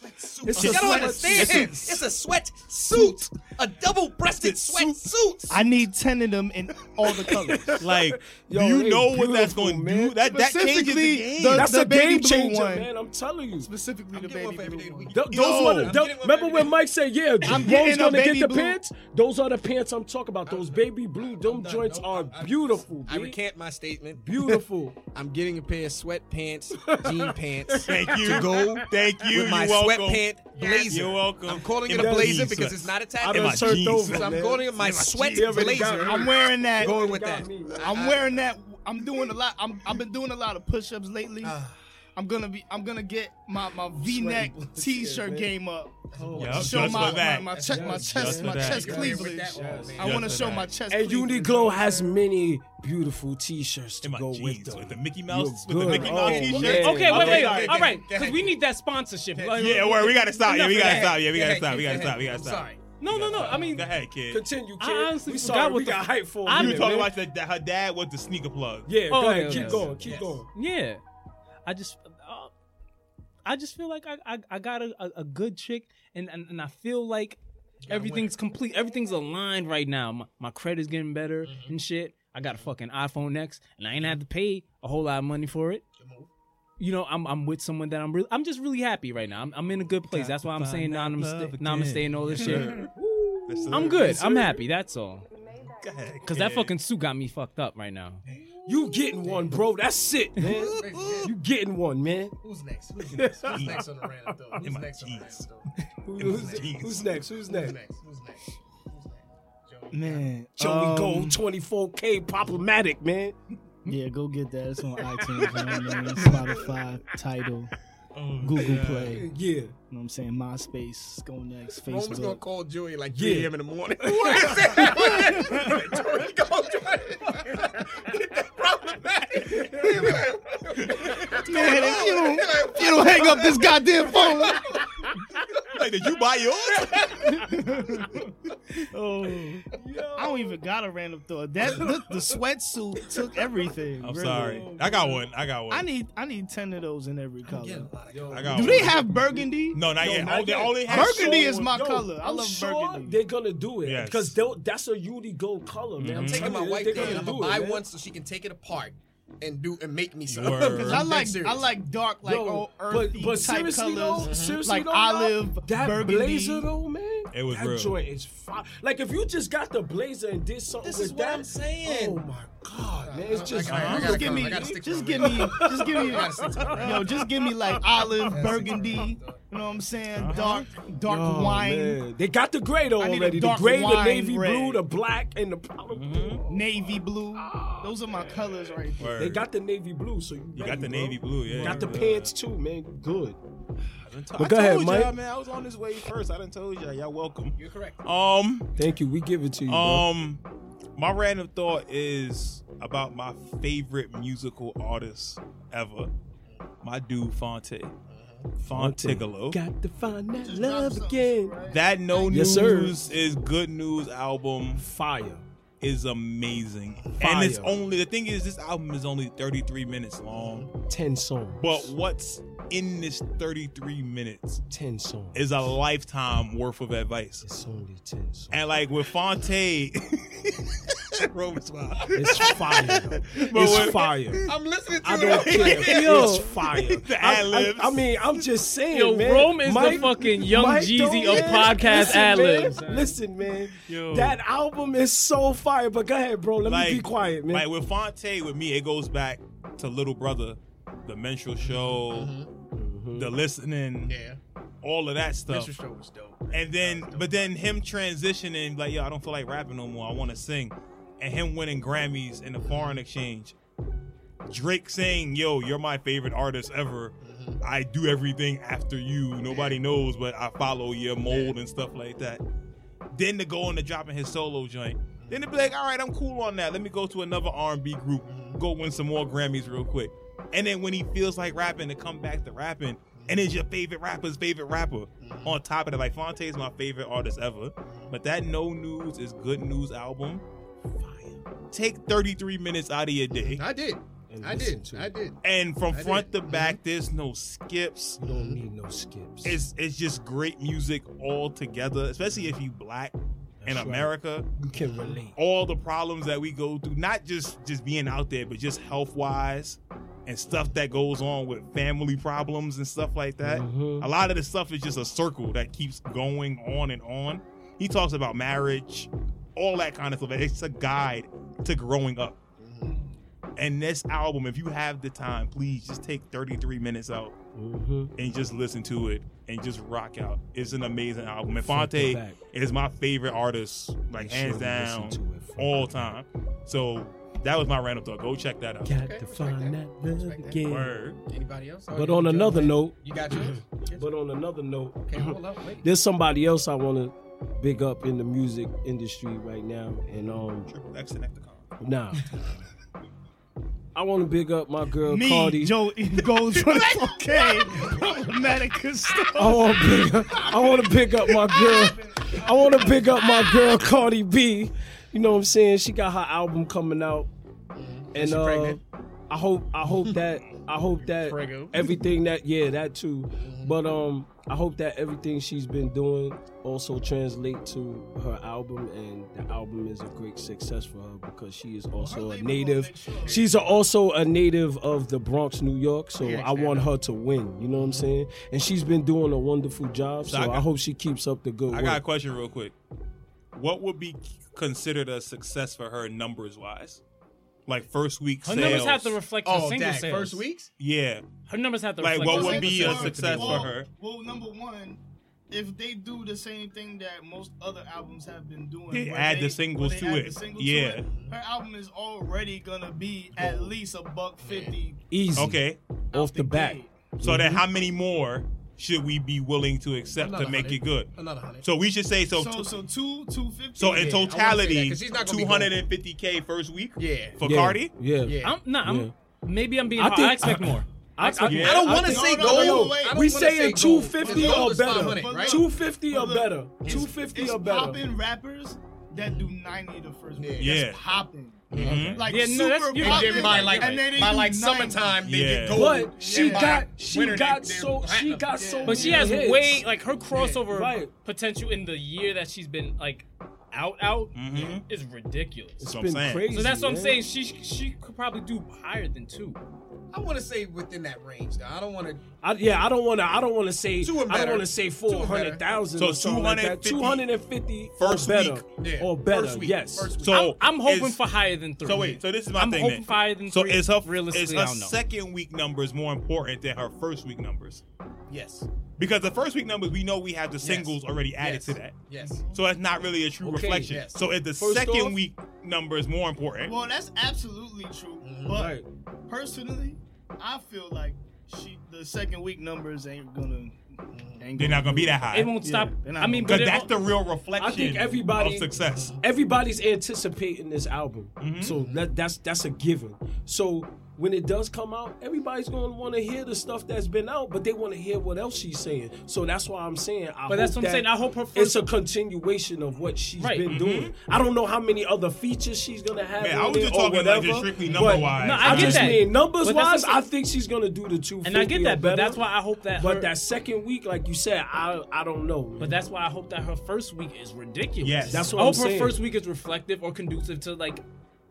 It's you gotta sweat understand. It's a sweat suit. A double breasted sweat suit. I need ten of them in all the colors. like Yo, you know what that's gonna do. That that changes the game. The, that's the a game changer, one. man. I'm telling you. Specifically I'm the baby blue one. Those one. Remember when Mike said, "Yeah, Rome's gonna get the pants." Those are the pants I'm talking about. Those baby blue. dome joints are beautiful. I recant my statement. Beautiful. I'm getting a pair of sweatpants, jean pants. Thank you. To go. Thank you. With my sweat sweatpant blazer. You're welcome. I'm calling it a blazer because it's not a tattoo. I'm going over. I'm calling it my sweat blazer. I'm wearing that. Going with that. I'm wearing that. I'm doing a lot. I'm, I've been doing a lot of push-ups lately. I'm gonna be I'm gonna get my, my V-neck T-shirt game up. Oh, yep, show my, my, my, che- my chest my chest cleavage. I want to show that. my chest. And Uniqlo has many beautiful T-shirts to go jeans, with them. With the Mickey Mouse, with the Mickey Mouse oh, T-shirt. Okay, wait, wait, wait. all right, because we need that sponsorship. Yeah, word, we gotta stop. Yeah, we gotta stop. Yeah, we gotta stop. We gotta stop. We gotta stop. No, no, no. I mean, go ahead, kid. Continue, kid. I honestly we forgot what we the, got hype for. You were talking man. about that her dad was the sneaker plug. Yeah, oh, go ahead. Yeah, keep going. Keep yes. going. Yeah. I just I just feel like I I, I got a, a, a good chick, and, and and I feel like everything's complete. Everything's aligned right now. My, my credit's getting better Mm-hmm. and shit. I got a fucking iPhone X, and I ain't have to pay a whole lot of money for it. You know, I'm I'm with someone that I'm really I'm just really happy right now. I'm, I'm in a good place. That's why I'm saying namaste, namaste and all this shit. I'm good. I'm happy. That's all. Cause that fucking suit got me fucked up right now. You getting one, bro. That's it, man. you getting one, man. Who's next? Who's next? Who's next on the random though? Who's next on the random jeans. thought? Who's, who's next? Who's Who's next? next? Who's next? Who's next? Man, Joey um, Gold 24K problematic, man. Yeah, go get that. It's on iTunes, you know what I mean? Spotify, Tidal, Google Play. Yeah. You know what I'm saying? MySpace, Go Next, Roman's gonna call Joey like Yeah. 3 a.m. in the morning. What is that? Joey gonna try to get that problematic. Man, if you if you don't hang up this goddamn phone. Like, did you buy yours? Oh, I don't even got a random thought. That the, the sweatsuit took everything. I'm really. sorry. I got one. I got one. I need I need ten of those in every color. I got Do one. they have burgundy? No, not Yo, yet. not All they, yet. all they have Burgundy so- is my Yo, color. I I'm love sure burgundy. They're gonna do it Yes. because that's a uni gold color, man. I'm mm-hmm. taking my telling you, wife they're gonna I'm gonna it, buy man. one so she can take it apart and do and make me some. Because I like serious. I like dark like Yo, all but earthy but type seriously colors. though, seriously like though, olive, y'all, that burgundy. blazer though, man, It was that real. joint is fire. Like if you just got the blazer and did something This with is what that, I'm saying. Oh my god, man, it's just I gotta- I Just gotta give come. me, I gotta stick just the give me, just give me, gotta stick to the rhythm. yo, just give me like olive, burgundy. You know what I'm saying? Uh-huh. Dark, dark Oh, wine, man. They got the gray though I need a already. The dark gray, the wine navy red. blue, the black, and the powder blue. Mm-hmm. navy blue. Those are my colors right there. They got the navy blue, so you, You ready, got the bro. navy blue, yeah. Got the pants too, man. Good. I But go ahead, Mike. y'all, man. I was on this way first. I done told y'all. Y'all welcome. You're correct. Um, Thank you. We give it to you, bro. um, my random thought is about my favorite musical artist ever. My dude Phonte. Phontigallo. Got to find that love again. Right? That no Yes, sir. News is Good News album Fire. Is amazing. Fire. And it's only the thing is this album is only 33 minutes long. Ten songs. But what's in this 33 minutes ten songs. is a lifetime worth of advice. It's only ten songs. And like with Phonte, Roman's wild. It's fire. though. But it's when- fire. I'm listening to I it. don't care. Yo. it's fire. The I, ad-libs. I, I mean, I'm just saying, Yo, man. Rome is the fucking Young Mike Jeezy of podcast Listen, ad-libs. Listen, man. Yo. That album is so fire. But go ahead, bro. Let like, me be quiet, man. Like with Phonte, with me, it goes back to Little Brother, the Minstrel Show, mm-hmm. the listening, Yeah. all of that stuff. Mr. Show was dope. And then, but then him transitioning, like, yo, I don't feel like rapping no more. I want to sing. And him winning Grammys in the foreign exchange. Drake saying, yo, you're my favorite artist ever. Mm-hmm. I do everything after you. Nobody knows, but I follow your mold and stuff like that. Then to go into dropping his solo joint. Then to be like, all right, I'm cool on that. Let me go to another R&B group, go win some more Grammys real quick. And then when he feels like rapping, to come back to rapping, and it's your favorite rapper's favorite rapper. On top of it, like Phonte is my favorite artist ever, but that No News is Good News album. Fire. Take 33 minutes out of your day, I did. And I did. to I did. and from I front did. to mm-hmm. back, there's no skips. You don't need no skips. It's it's just great music all together, especially if you black in right. America. you can relate. all the problems that we go through, not just just being out there, but just health wise and stuff that goes on with family problems and stuff like that. Mhm. A lot of the stuff is just a circle that keeps going on and on. He talks about marriage, all that kind of stuff. It's a guide to growing up. And this album, if you have the time, please just take 33 minutes out Mhm. and just listen to it and just rock out. It's an amazing album. And Front Phonte is my favorite artist, like Make hands you down, to it all to time. So that was my random thought. Go check that out. Got Okay, to find that. that love Respect that. again. Word. Anybody else? Oh, But on another got- note, You got yours? But on another note, Okay, hold up. Wait. there's somebody else I want to big up in the music industry right now, and um, Triple X and Ectocon. nah, I want to big up my girl Me, Cardi. Joe Gold 24K, problematic stuff. I want to big up. I want to big up my girl. I want to big up my girl Cardi B. You know what I'm saying? She got her album coming out, and she uh, pregnant? I hope I hope that I hope that Prego. everything that yeah that too, but um I hope that everything she's been doing also translate to her album and the album is a great success for her because she is also a native. She's a, also a native of the Bronx, New York, so I want her to win. You know what I'm saying? And she's been doing a wonderful job, so I I, hope she keeps up the good I work. got a question real quick. What would be considered a success for her numbers wise? Like first week Her sales. numbers have to reflect her Oh, single Dak, sales. first weeks? yeah. Her numbers have to Like, reflect what her would be a sales. success well, for her? Well, number one, if they do the same thing that most other albums have been doing, They where add the singles they to add it. the singles Yeah. to it, her album is already gonna be at least a buck fifty Easy, Okay. off the bat. gate. So then mhm. how many more should we be willing to accept Another to make 100. it good? Another hundred. So we should say so So so, so two two fifty. so in Yeah, I wanna say that, totality 'cause she's not gonna be two hundred and fifty K first week Yeah. for Yeah, Cardi? Yeah, Yeah. I'm nah, I'm Yeah. maybe I'm being I hard. think- I expect more. I I- more. I don't want to say No, no, gold. no, no, wait. I don't We say saying two fifty or better. right? Two fifty or better. Two fifty or better. popping rappers that do ninety the first week. Yeah. That's popping. Mhm. Like Yeah, no, that's- super you're And right. popping, then by like and then they by like 90. summertime, they Yeah. get gold. But she And by got she winter, got they- so she platinum. got so. But she has hits. way like her crossover Right. potential in the year that she's been like out out Mhm. is ridiculous. It's That's what I'm been saying. crazy. So that's what I'm saying. She she could probably do higher than two. I want to say within that range. Though. I don't want to. I, yeah, I don't want to. I don't want to say. Two and I don't want to say Two four hundred thousand. So or something like 250 Two hundred and fifty first or better, week. Yeah, or better. first week, Yes. first week. So I'm, I'm hoping is- for higher than three. So wait, so this is my I'm thing. hoping then. for higher than so three. is her realistically? is I her don't know. second week numbers more important than her first week numbers? Yes. Because the first week numbers, we know we have the singles already added Yes. to that. Yes. So that's not really a true Okay, reflection. yes. So if the First second off- week number is more important, Well, that's absolutely true. Mm-hmm. But Right. personally, I feel like she the second week numbers ain't gonna ain't they're not gonna be that high. It won't stop. they're I mean, Because but that's the real reflection I think everybody of success. Everybody's anticipating this album, Mm-hmm. so that, that's that's a given. So when it does come out, everybody's going to want to hear the stuff that's been out, but they want to hear what else she's saying. So that's why I'm saying. I But that's hope what I'm that saying. I hope her First it's a continuation of what she's Right. been mm-hmm. doing. I don't know how many other features she's gonna have. Man, I was just or talking like whatever, just strictly but number-wise. No, I, I get just that. mean numbers But wise. I'm think she's gonna do the two. and I get that, but that's why I hope that. But her, that second week, like you said, I I don't know. But that's why I hope that her first week is ridiculous. Yes. That's I what hope I'm her saying. first week is reflective or conducive to like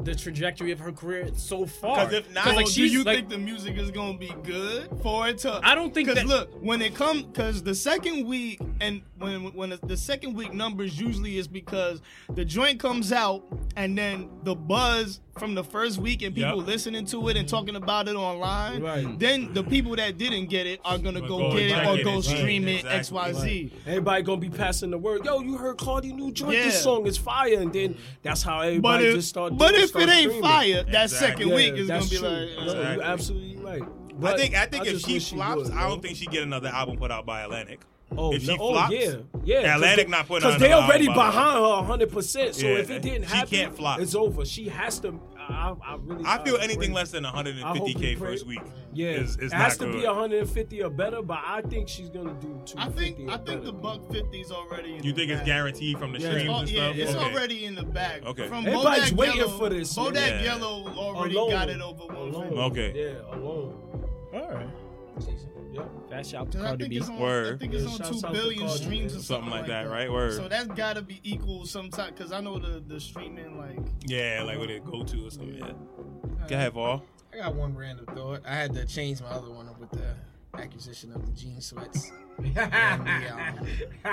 the trajectory of her career so far. Because if not- So like do you like, think the music is gonna be good for it to? I don't think Because look, when it comes, because the second week and when when the second week numbers usually is because the joint comes out and then the buzz from the first week and people Yep. listening to it and talking about it online. Right. Then the people that didn't get it are gonna go, go get it check or it. go Right. stream it Exactly. X Y Z. Everybody gonna be passing the word. Yo, you heard Cardi new joint? This song is fire, and then that's how everybody if just start. but doing, if start it ain't streaming. fire, that Exactly. second Yeah, week is gonna be true. like. No, uh, you're absolutely right. I But think I think if she wish flops, would, I don't think she get another album put out by Atlantic. Oh, if she no, oh, yeah, yeah. Atlantic not putting out because they another uh, already album behind her 100. percent So Yeah, if it didn't she happen, can't flop. It's over. She has to. I, I really. I feel I anything pray- less than 150k first week. Yeah, is, is it not has to good. be 150 or better, but I think she's gonna do 250. I think I think better. the buck 50s already. In You the think it's guaranteed from the Yeah. streams Oh, and yeah, stuff? it's okay. already in the bag. Okay. From Everybody's Bodak waiting Yellow, for this. Bodak Yeah. Yellow already Alone. got it over 150. Alone. Okay. Yeah, alone. all right. Yep. Fast shout to 'Cause I Cardi think B. it's on, I Word. think it's Yeah, on shouts two out to billion Cardi, streams or Something like that, right? Word. So that's got to be equal sometime because I know the the streaming like. Yeah, like what it go to or something. Yeah. Go ahead, Paul. I got one random thought. I had to change my other one with the acquisition of the jean sweats. and the, um,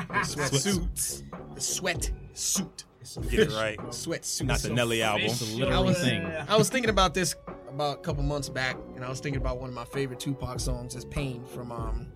the sweat suits. The sweat suit. Get it right. Sweat suit. Not the Nelly album. It's a I literal was, thing. I was thinking about this about a couple months back, and I was thinking about one of my favorite Tupac songs is "Pain" from um,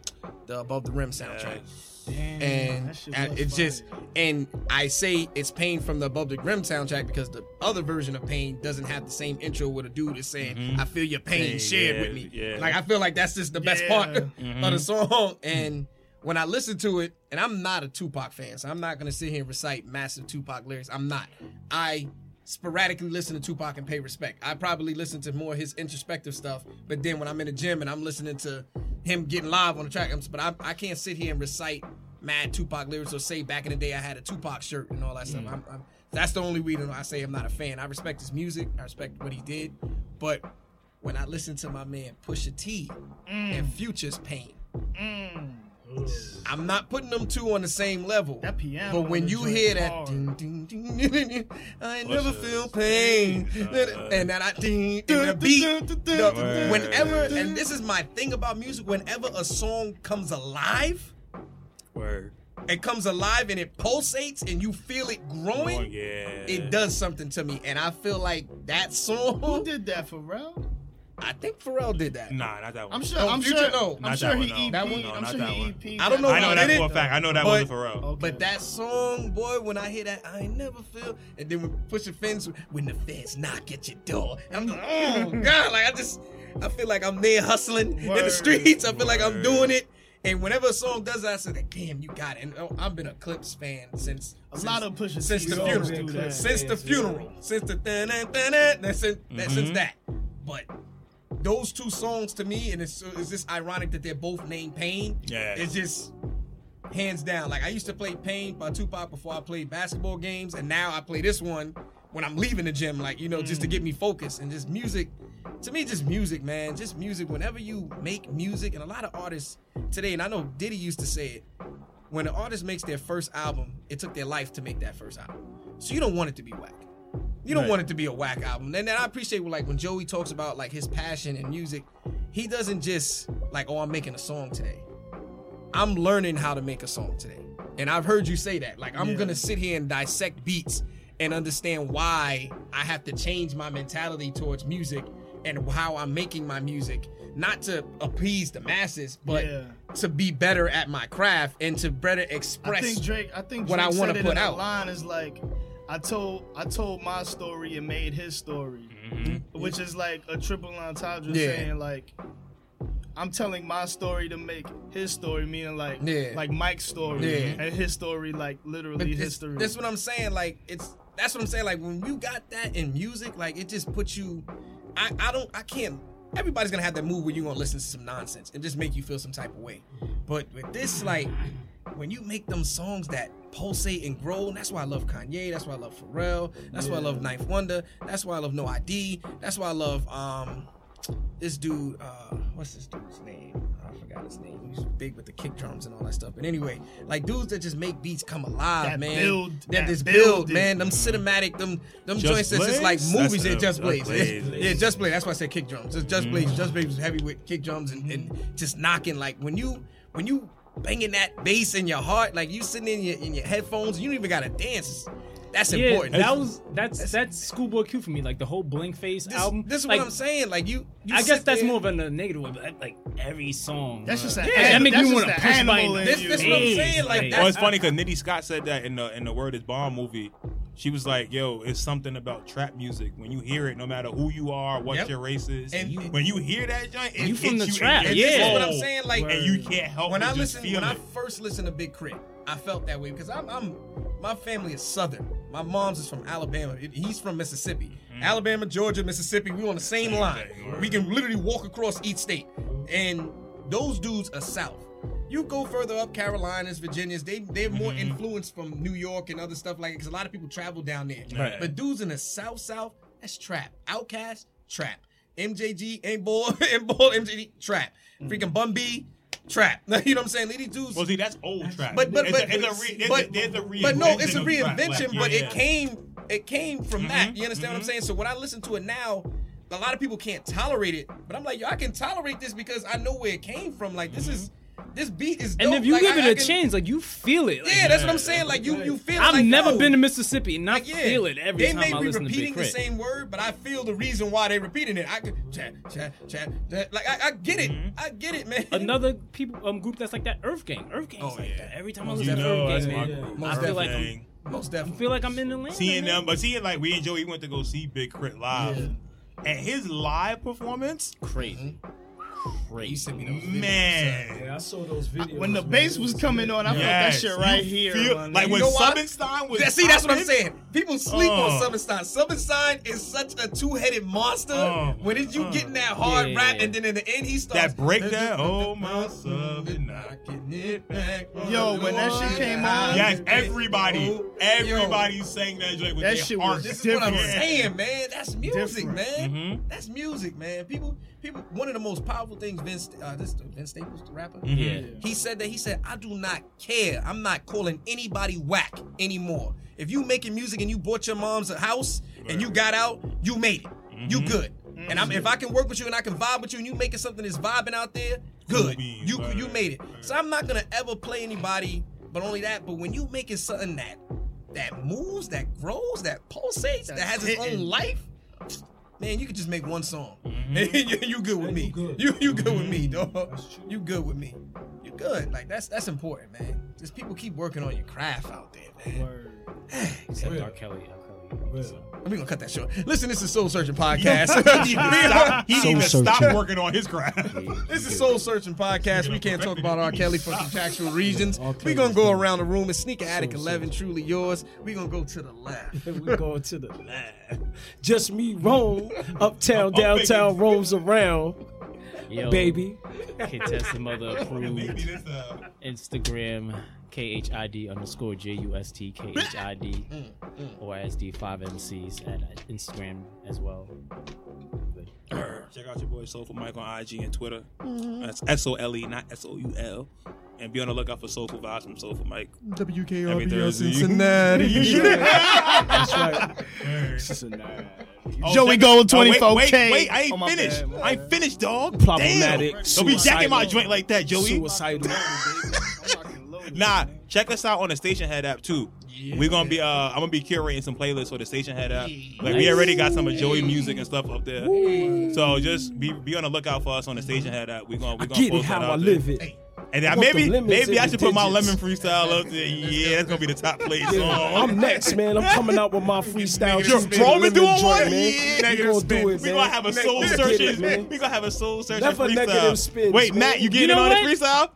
the Above the Rim soundtrack. Damn, and that shit was it's just and I say it's Pain from the Above the Rim soundtrack because the other version of Pain doesn't have the same intro where the dude is saying, "I feel your pain Pain, shared yeah, with me." yeah. Like I feel like that's just the best Yeah. part Mm-hmm. of the song. And when I listen to it, and I'm not a Tupac fan, so I'm not gonna sit here and recite massive Tupac lyrics. I'm not. I sporadically listen to Tupac and pay respect. I probably listen to more of his introspective stuff, but then when I'm in the gym and I'm listening to him getting live on the track, I'm, but I, I can't sit here and recite mad Tupac lyrics or say back in the day I had a Tupac shirt and all that stuff. Mm. I'm, I'm, that's the only reason I say I'm not a fan. I respect his music, I respect what he did, but when I listen to my man Pusha T and mm. Future's Pain. Mm. I'm not putting them two on the same level. That piano But when on the you joint hear that, hard. ding, ding, ding, ding, ding, I ain't never Pusha's feel pain, Pain. and that I ding, and the beat. the- Word. whenever, and this is my thing about music. Whenever a song comes alive, Word. it comes alive and it pulsates, and you feel it growing. Oh, yeah. It does something to me, and I feel like that song. Who song. did that for real? I think Pharrell did that. Nah, not that one. I'm sure. Oh, I'm Future, sure. no. I'm Not sure that he one, no. EP. That one? No, I'm not sure that he one. EP. I don't know I know that for a fact. I know that but- wasn't Pharrell. Okay. But that song, boy, when I hear that, I ain't never feel. And then when push the fence, when the fans knock at your door, and I'm like, oh god, like I just, I feel like I'm there hustling in the streets. I feel like I'm doing it. And whenever a song does that, I say, like, damn, you got it. And oh, I've been a Clipse fan since A since- lot of Pusha T since the funeral, since the funeral, since the that since that since that. But those two songs to me, and it's it's just ironic that they're both named Pain. Yeah. it's just hands down. Like I used to play Pain by Tupac before I played basketball games, and now I play this one when I'm leaving the gym, like you know, just to get me focused and just music. To me, just music, man. Just music. Whenever you make music, and a lot of artists today, and I know Diddy used to say it, when an artist makes their first album, it took their life to make that first album. So you don't want it to be whack. You don't Right. want it to be a whack album. And then I appreciate like when Joey talks about like his passion in music, he doesn't just like, oh, I'm making a song today. I'm learning how to make a song today. And I've heard you say that. Like I'm Yeah. gonna sit here and dissect beats and understand why I have to change my mentality towards music and how I'm making my music. Not to appease the masses, but Yeah. to be better at my craft and to better express I think Drake. I think what I wanna put in a out. line is like, I told I told my story and made his story, mm-hmm. which is like a triple entendre Yeah. saying like. I'm telling my story to make his story, meaning like Yeah. like Mike's story, Yeah. and his story like literally But this, history. that's what I'm saying. Like it's that's what I'm saying. Like when you got that in music, like it just puts you. I I don't I can't. Everybody's gonna have that move where you're gonna listen to some nonsense and just make you feel some type of way. But with this, like when you make them songs that pulsate and grow, and that's why I love Kanye. That's why I love Pharrell. That's why I love Ninth Wonder. That's why I love No ID. That's why I love um this dude. uh What's this dude's name? I forgot his name. He's big with the kick drums and all that stuff. But anyway, like dudes that just make beats come alive, That man. build- that, that this build build, man. Them cinematic, them them Just joints that's just like movies. That's it. Just Just Blaze. Blaze. Yeah, Just Blaze. That's why I said kick drums. It's Just Blaze. Just Blaze was heavy with kick drums and, and just knocking. Like when you when you banging that bass in your heart, like you sitting in your in your headphones, you don't even gotta dance. That's Yeah, important. that was that's that's Schoolboy Q for me. Like the whole Blank Face this, album. This is like, what I'm saying. Like you, you I guess that's there- more of a negative way, but like every song. That's just an Yeah, an- that makes that's me wanna the push animal button. in This- you. this what I'm saying, like, like, Well, it's funny because Nitty Scott said that in the in the Word Is Bond movie. She was like, "Yo, it's something about trap music. When you hear it, no matter who you are, what Yep. your race is, And- you, when you hear that joint, it You from the you trap, in And your this is yeah. what I'm saying. Like and you can't help when but I just listen feel when I first listened to Big K.R.I.T., I felt that way because I'm, I'm my family is Southern. My mom's is from Alabama. It- He's from Mississippi. Mm. Alabama, Georgia, Mississippi. We on the same, Same line. thing. We can literally walk across each state, and those dudes are South. You go further up, Carolinas, Virginias. They they're more mm-hmm. influenced from New York and other stuff like because a lot of people travel down there. Right. But dudes in the South South, that's trap. OutKast, trap. MJG, 8Ball, 8Ball, MJG, trap. Freaking mm. Bun B, trap. you know what I'm saying? These dudes. well, see, that's old trap. but but It's but a, it's a re, it's but, a, there's a but no, it's a reinvention of trap, reinvention. like, but yeah, it yeah. came it came from that. You understand what I'm mhm. saying? So when I listen to it now, a lot of people can't tolerate it. But I'm like, yo, I can tolerate this because I know where it came from. Like this is this beat is. and if you Like, give I- it a can- chance, like you feel it. Like, yeah, that's what I'm saying. Like you, you feel. It. I've like, never yo, been to Mississippi and I like, yeah, feel it every they time I be listen to They may be repeating the same word, but I feel the reason why they're repeating it. I could chat, chat, chat, chat. Like I, I get it. I get it, man. Another people um group that's like that, Earth Gang. Earth Gang's Oh, like yeah. that. Every time Most I listen to Earth that's Gang, man. Most I feel like I'm, Thing. Most I definitely. feel like I'm in Atlanta. seeing them, but seeing like we and Joey went to go see Big K.R.I.T. live, and his live performance, crazy. Crazy. You sent me those videos. Man. Yeah, I saw those videos. When the bass was coming on, I felt that shit right You here. feel- like nigga. when know what? Was. That- see, that's what I'm saying. People sleep Uh. on Summerstein. Summerstein is such a two-headed monster. Uh. when did you Uh. getting that hard Yeah. rap, and then in the end he starts That breakdown. Oh my son. knocking it back. Yo, when that shit came on- Yes, everybody, Oh, everybody sang that joint with That their shit heart. was This is what I'm saying, man. That's music, Different. man. Mhm. That's music, man. People, people. One of the most powerful things Vince, uh, this Vince Staples, the rapper. Yeah. He said that he said, I do not care. I'm not calling anybody whack anymore. If you making music and you bought your mom's a house and you got out, you made it. You good. And I'm, if I can work with you and I can vibe with you and you making something that's vibing out there, good. beans, You word. you made it. So I'm not gonna ever play anybody, but only that. But when you making something that that moves, that grows, that pulsates, that has its own life, man, you could just make one song. Mm-hmm. you, you good with me. you good. You you good with me, mm-hmm. dog. You good with me. You good. Like that's that's important, man. Just people keep working on your craft out there, man. Word. Except. R. Kelly. R. Kelly. Real. We gonna cut that short. Listen, this is Soul Searching Podcast. He didn't even stop, he didn't even Soul stop working on his craft. This is Soul Searching Podcast. We can't talk about R. Kelly for contractual reasons. We Kelly gonna go around the room. It's Sneaker Attic Soul 11, truly yours. We gonna go to the left. we going to the lab. Just me roam uptown, Oh, downtown, baby. roams around, Yo, baby. Kid Testa Mother Maybe approved. Uh, this, uh, Instagram KHID underscore J U S T K H I D or SD five MCs at uh, Instagram as well. Check out your boy Soulful Mike on IG and Twitter. That's S O L E, not S O U L. And be on the lookout for Soulful Vibes from Soulful Mike. Every WKRP Thursday. Cincinnati. That's right. Oh, Joey check- Gold, oh, wait, 24K. Wait, wait, I ain't Oh, finished. bad, my I ain't finished, dog. Problematic, Damn. Don't be jacking my joint like that, Joey. Suicidal. Nah, check us out on the Station Head app too. We're gonna be uh I'm gonna be curating some playlists for the Station Head app. Like we already got some of Joey music and stuff up there. So just be be on the lookout for us on the Station Head app. We're gonna we I gonna get it post how that I out there. it. And then I maybe maybe in I the should put my lemon freestyle up there. Yeah, that's gonna be the top place Yeah, song. I'm next, man. I'm coming out with my freestyle. Yo, Truth to Roman the doing lemon joint, one? man. Yeah, we gonna do it, we man. gonna have a soul Let's searching. it, man. We gonna have a soul searching Never freestyle. negative spins, Wait, man. Matt, you getting You know on what? the freestyle?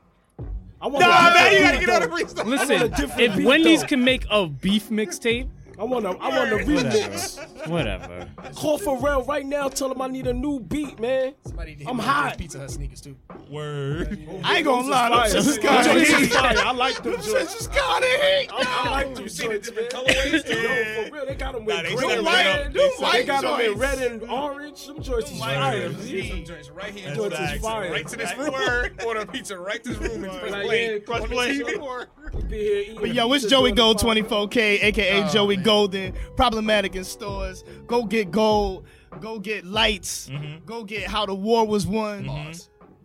I want Nah, man, you different gotta get on the though. freestyle. I want a Listen, if Wendy's can make a beef mixtape, I want a, I want a remix. whatever. Call Pharrell right now. Tell him I need a new beat, man. Somebody hit I'm hot. Pizza Hut sneakers too. Word. I ain't gonna lie, Fire. them shit's Them kinda is heat. fire. I like them joints. Just kinda heat. I, I like them You see the joints, different man. colorways? Yo, for real, they got them with Nah, they green set and it up. They, They set it got them in red and orange. Them joints is fire. here. Some joints right here. Joints is Facts. fire. Right to this room. word. Order pizza right to this room and press Like, play. Press on the play. TV. We be here eating But yo, it's pizza Joey during the Gold podcast. 24K, aka Joey man. Golden. Problematic in stores. Go get gold. Go get lights. Go get how the war was won.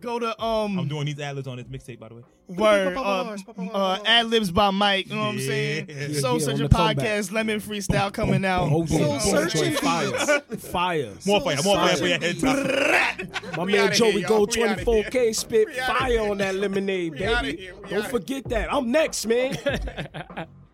Go to um I'm doing these ad-libs on this mixtape, by the way. word uh, uh ad libs by Mike. You know what I'm saying? Yeah. Soul Yeah, on Searching the comeback. podcast, Lemon Freestyle coming out. Oh, yeah. Soul Boom, searching. joint Fire. Fire. More fire, more fire for your head top. My man Joey here, y'all. Gold We outta 24K spit fire on that lemonade, baby. Don't forget that. I'm next, man.